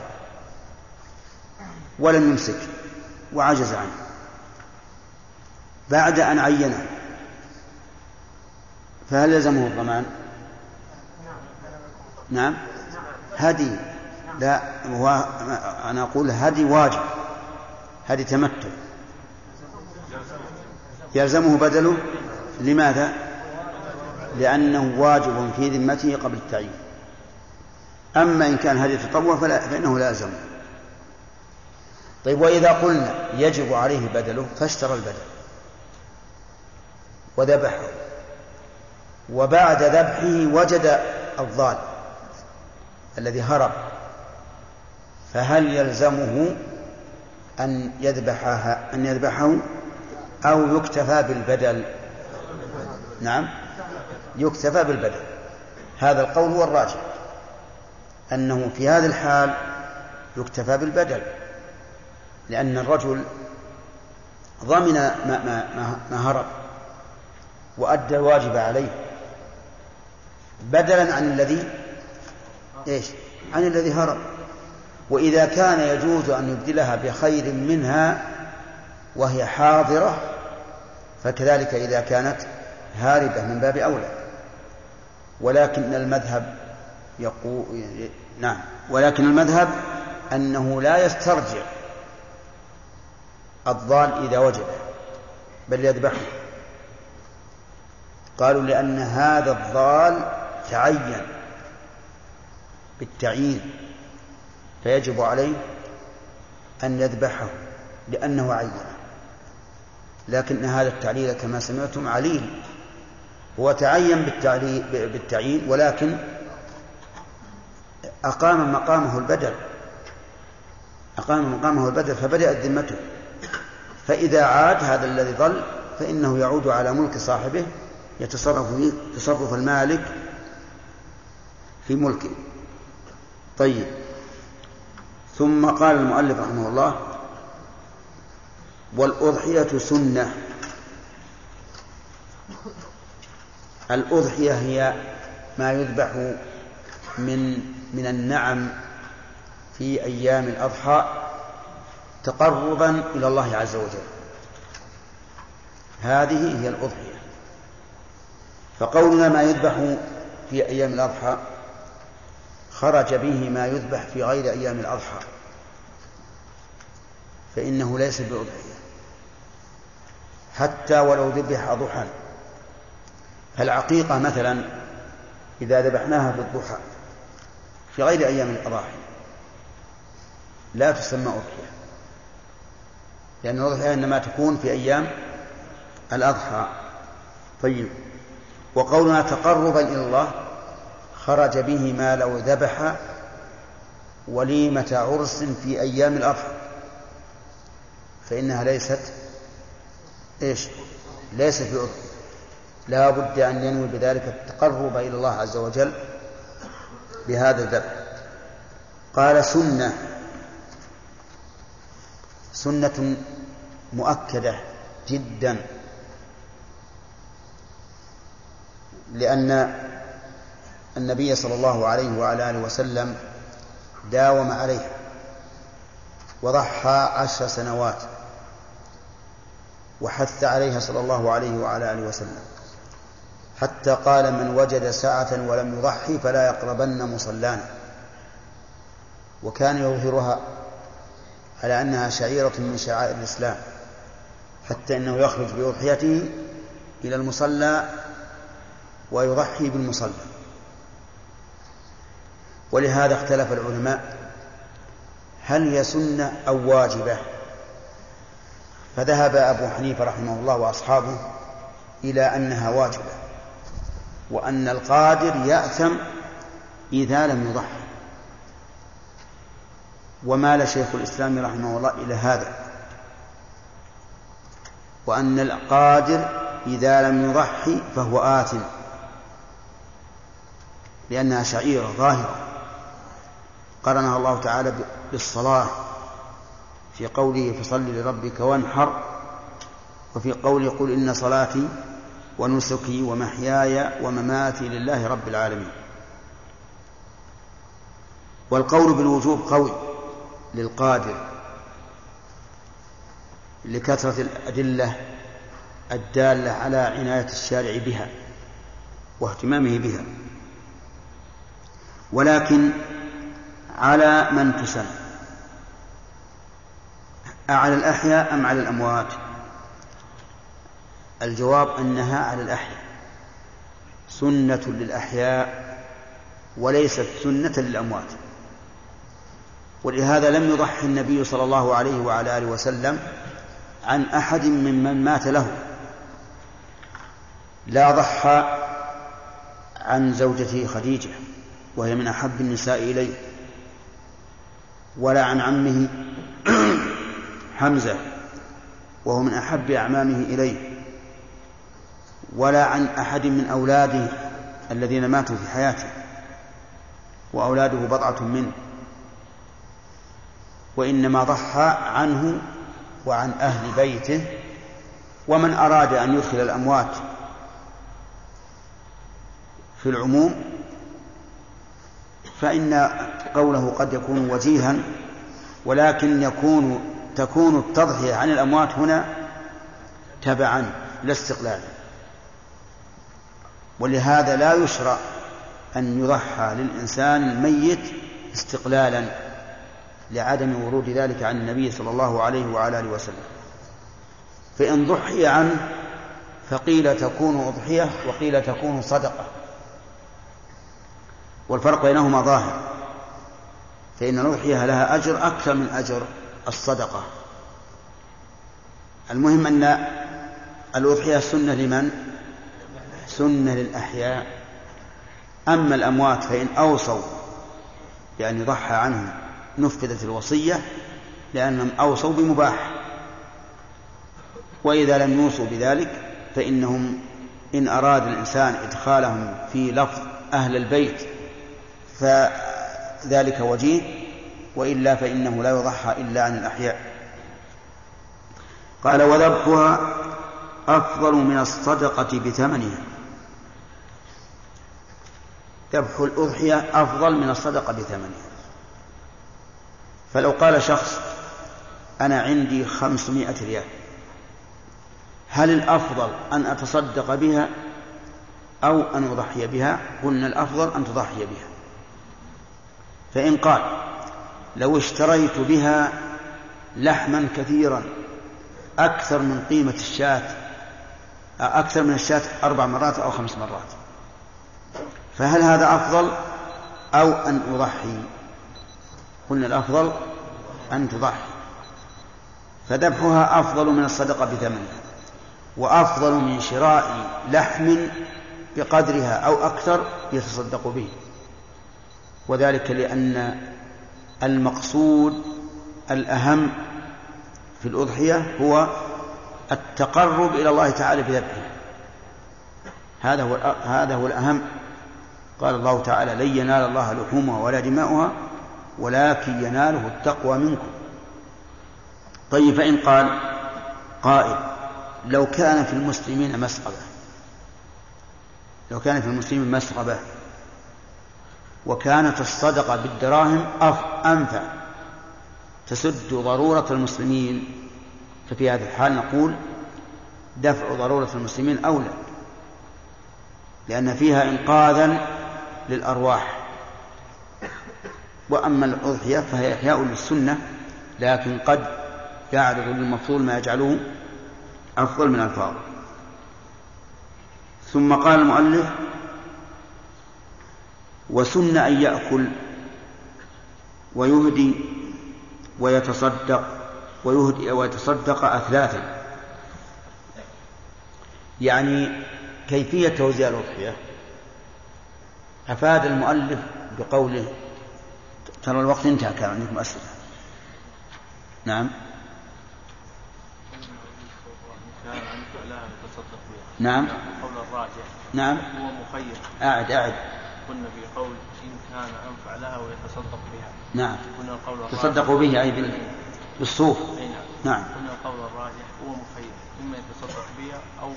ولم يمسك وعجز عنه. بعد أن عينه. فهل يلزمه الضمان؟ نعم. هدي. لا هو أنا أقول هدي واجب. هدي تمتع. يلزمه بدله؟ لماذا؟ لأنه واجب في ذمته قبل التعيين. أما إن كان هدي تطوع فلا فإنه لا طيب وإذا قلنا يجب عليه بدله فاشترى البدل. وذبحه. وبعد ذبحه وجد الضال الذي هرب. فهل يلزمه أن يذبحها أن يذبحه أو يكتفى بالبدل؟ نعم. يكتفى بالبدل. هذا القول هو الراجح. أنه في هذه الحال يكتفى بالبدل لأن الرجل ضمن ما, ما, ما, هرب وأدى الواجب عليه بدلا عن الذي إيش؟ عن الذي هرب وإذا كان يجوز أن يبدلها بخير منها وهي حاضرة فكذلك إذا كانت هاربة من باب أولى ولكن المذهب يقول نعم. ولكن المذهب أنه لا يسترجع الضال إذا وجد بل يذبحه. قالوا لأن هذا الضال تعين بالتعيين فيجب عليه أن يذبحه لأنه عين. لكن هذا التعليل كما سمعتم عليل هو تعين بالتعيين ولكن أقام مقامه البدل أقام مقامه البدل فبدأت ذمته. فإذا عاد هذا الذي ظل فإنه يعود على ملك صاحبه يتصرف فيه تصرف المالك في ملكه. طيب. ثم قال المؤلف رحمه الله والأضحية سنة. الأضحية هي ما يذبح من من النعم في أيام الأضحى تقربا إلى الله عز وجل. هذه هي الأضحية. فقولنا ما يذبح في أيام الأضحى خرج به ما يذبح في غير أيام الأضحى. فإنه ليس بأضحية. حتى ولو ذبح ضحى فالعقيقة مثلا إذا ذبحناها في الضحى في غير أيام الأضاحي. لا تسمى أضحية لأن الأضحية إنما تكون في أيام الأضحى. طيب. وقولنا تقربا إلى الله خرج به ما لو ذبح وليمة عرس في أيام الأضحى. فإنها ليست إيش؟ ليست بأضحية لا بد أن ينوي بذلك التقرب إلى الله عز وجل بهذا الذبح قال سنة. سنة مؤكدة جدا. لأن النبي صلى الله عليه وعلى آله وسلم داوم عليها وضحى عشر سنوات. وحث عليها صلى الله عليه وعلى آله وسلم. حتى قال من وجد سعة ولم يضحي فلا يقربن مصلانا. وكان يظهرها على أنها شعيرة من شعائر الإسلام حتى أنه يخرج بأضحيته إلى المصلى ويضحي بالمصلى. ولهذا اختلف العلماء هل هي سنة أو واجبة. فذهب أبو حنيفة رحمه الله وأصحابه إلى أنها واجبة. وأن القادر يأثم إذا لم يضحي. ومال شيخ الإسلام رحمه الله إلى هذا. وأن القادر إذا لم يضحي فهو آثم. لأنها شعيرة ظاهرة. قرنها الله تعالى بالصلاة. في قوله فصل لربك وانحر. وفي قوله قل إن صلاتي ونسكي ومحياي ومماتي لله رب العالمين. والقول بالوجوب قوي للقادر لكثرة الأدلة الدالة على عناية الشارع بها واهتمامه بها. ولكن على من تسن أعلى الأحياء أم على الأموات؟ الجواب أنها على الأحياء. سنة للأحياء وليست سنة للأموات. ولهذا لم يضحي النبي صلى الله عليه وعلى آله وسلم عن أحد ممن مات له. لا ضحى عن زوجته خديجة وهي من أحب النساء إليه ولا عن عمه حمزة وهو من أحب أعمامه إليه. ولا عن أحد من أولاده الذين ماتوا في حياته وأولاده بضعة منه وإنما ضحى عنه وعن أهل بيته ومن أراد أن يدخل الأموات في العموم فإن قوله قد يكون وجيها ولكن يكون تكون التضحية عن الأموات هنا تبعا لا استقلالا ولهذا لا يشرع أن يضحى للإنسان الميت استقلالا لعدم ورود ذلك عن النبي صلى الله عليه وعلى آله وسلم. فإن ضحي عنه فقيل تكون أضحية وقيل تكون صدقة. والفرق بينهما ظاهر. فإن الأضحية لها أجر أكثر من أجر الصدقة. المهم أن الأضحية سنة لمن؟ سنة للأحياء. أما الأموات فإن أوصوا بأن يضحى عنهم نفذت الوصية لأنهم أوصوا بمباح. وإذا لم يوصوا بذلك فإنهم إن أراد الإنسان إدخالهم في لفظ أهل البيت فذلك وجيه وإلا فإنه لا يضحى إلا عن الأحياء. قال وذبحها أفضل من الصدقة بثمنها. ذبح الأضحية أفضل من الصدقة بثمنها. فلو قال شخص أنا عندي خمسمائة ريال. هل الأفضل أن أتصدق بها أو أن أضحي بها؟ قلنا الأفضل أن تضحي بها. فإن قال لو اشتريت بها لحما كثيرا أكثر من قيمة الشاة أكثر من الشاة أربع مرات أو خمس مرات. فهل هذا أفضل أو أن أضحي؟ قلنا الأفضل أن تضحي. فذبحها أفضل من الصدقة بثمنها وأفضل من شراء لحم بقدرها أو أكثر يتصدق به. وذلك لأن المقصود الأهم في الأضحية هو التقرب إلى الله تعالى بذبحها هذا هو هذا هو الأهم قال الله تعالى لن ينال الله لحومها ولا دماؤها ولكن يناله التقوى منكم. طيب فإن قال قائل لو كان في المسلمين مسغبة لو كان في المسلمين مسغبة وكانت الصدقة بالدراهم أنفع تسد ضرورة المسلمين ففي هذه الحال نقول دفع ضرورة المسلمين أولى لأن فيها إنقاذا للأرواح. وأما الأضحية فهي إحياء للسنة لكن قد يعرض للمفضول ما يجعله أفضل من الفاضل. ثم قال المؤلف وسن أن يأكل ويهدي ويتصدق ويهدي ويتصدق أثلاثا. يعني كيفية توزيع الأضحية؟ أفاد المؤلف بقوله ترى الوقت انتهى كان عندكم أسئلة؟ نعم. نعم. القول الراجح نعم. هو مخير أعد أعد. قلنا في قول إن كان أنفع لها ويتصدق بها نعم. قلنا القول الراجح تصدقوا به أي بال- بالصوف. أي نعم. نعم. قلنا القول الراجح هو مخير إما يتصدق بها أو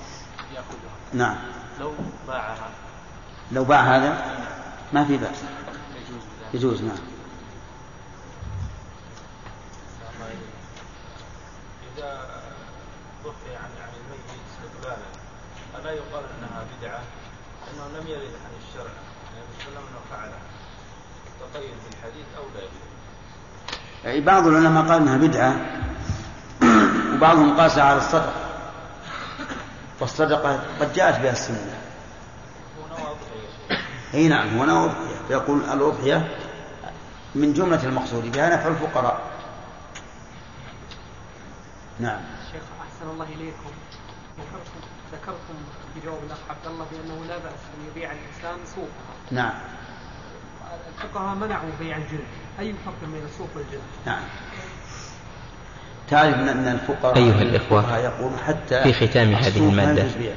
يأخذها نعم. لو باعها لو باع هذا ما في بأس. يجوز نعم. ألا يقال أنها بدعة؟ لأنه لم يرد عن الشرع. النبي صلى الله عليه وسلم أنه فعلها تقيد بالحديث أو لا أي بعض العلماء قال إنها بدعة. وبعضهم قاس على الصدقة. والصدقه قد جاءت بها السنة. أي نعم هو نوع أضحية. فيقول الأضحية من جملة المقصود بها نفع الفقراء. نعم. شيخ أحسن الله إليكم. ذكرتم ذكرتم بجواب الأخ عبد الله بأنه لا بأس أن يبيع الإنسان صوفها نعم. الفقهاء منعوا بيع الجلد. أي فرق بين الصوف والجلد؟ نعم. تعرف ان أن الفقراء أيها الإخوة، الفقهاء يقول حتى في ختام هذه الصوف ما المادة يجوز بيعه.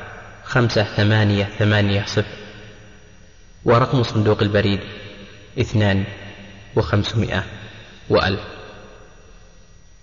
خمسة ثمانية ثمانية صفر. ورقم صندوق البريد اثنان وخمسمائة وألف.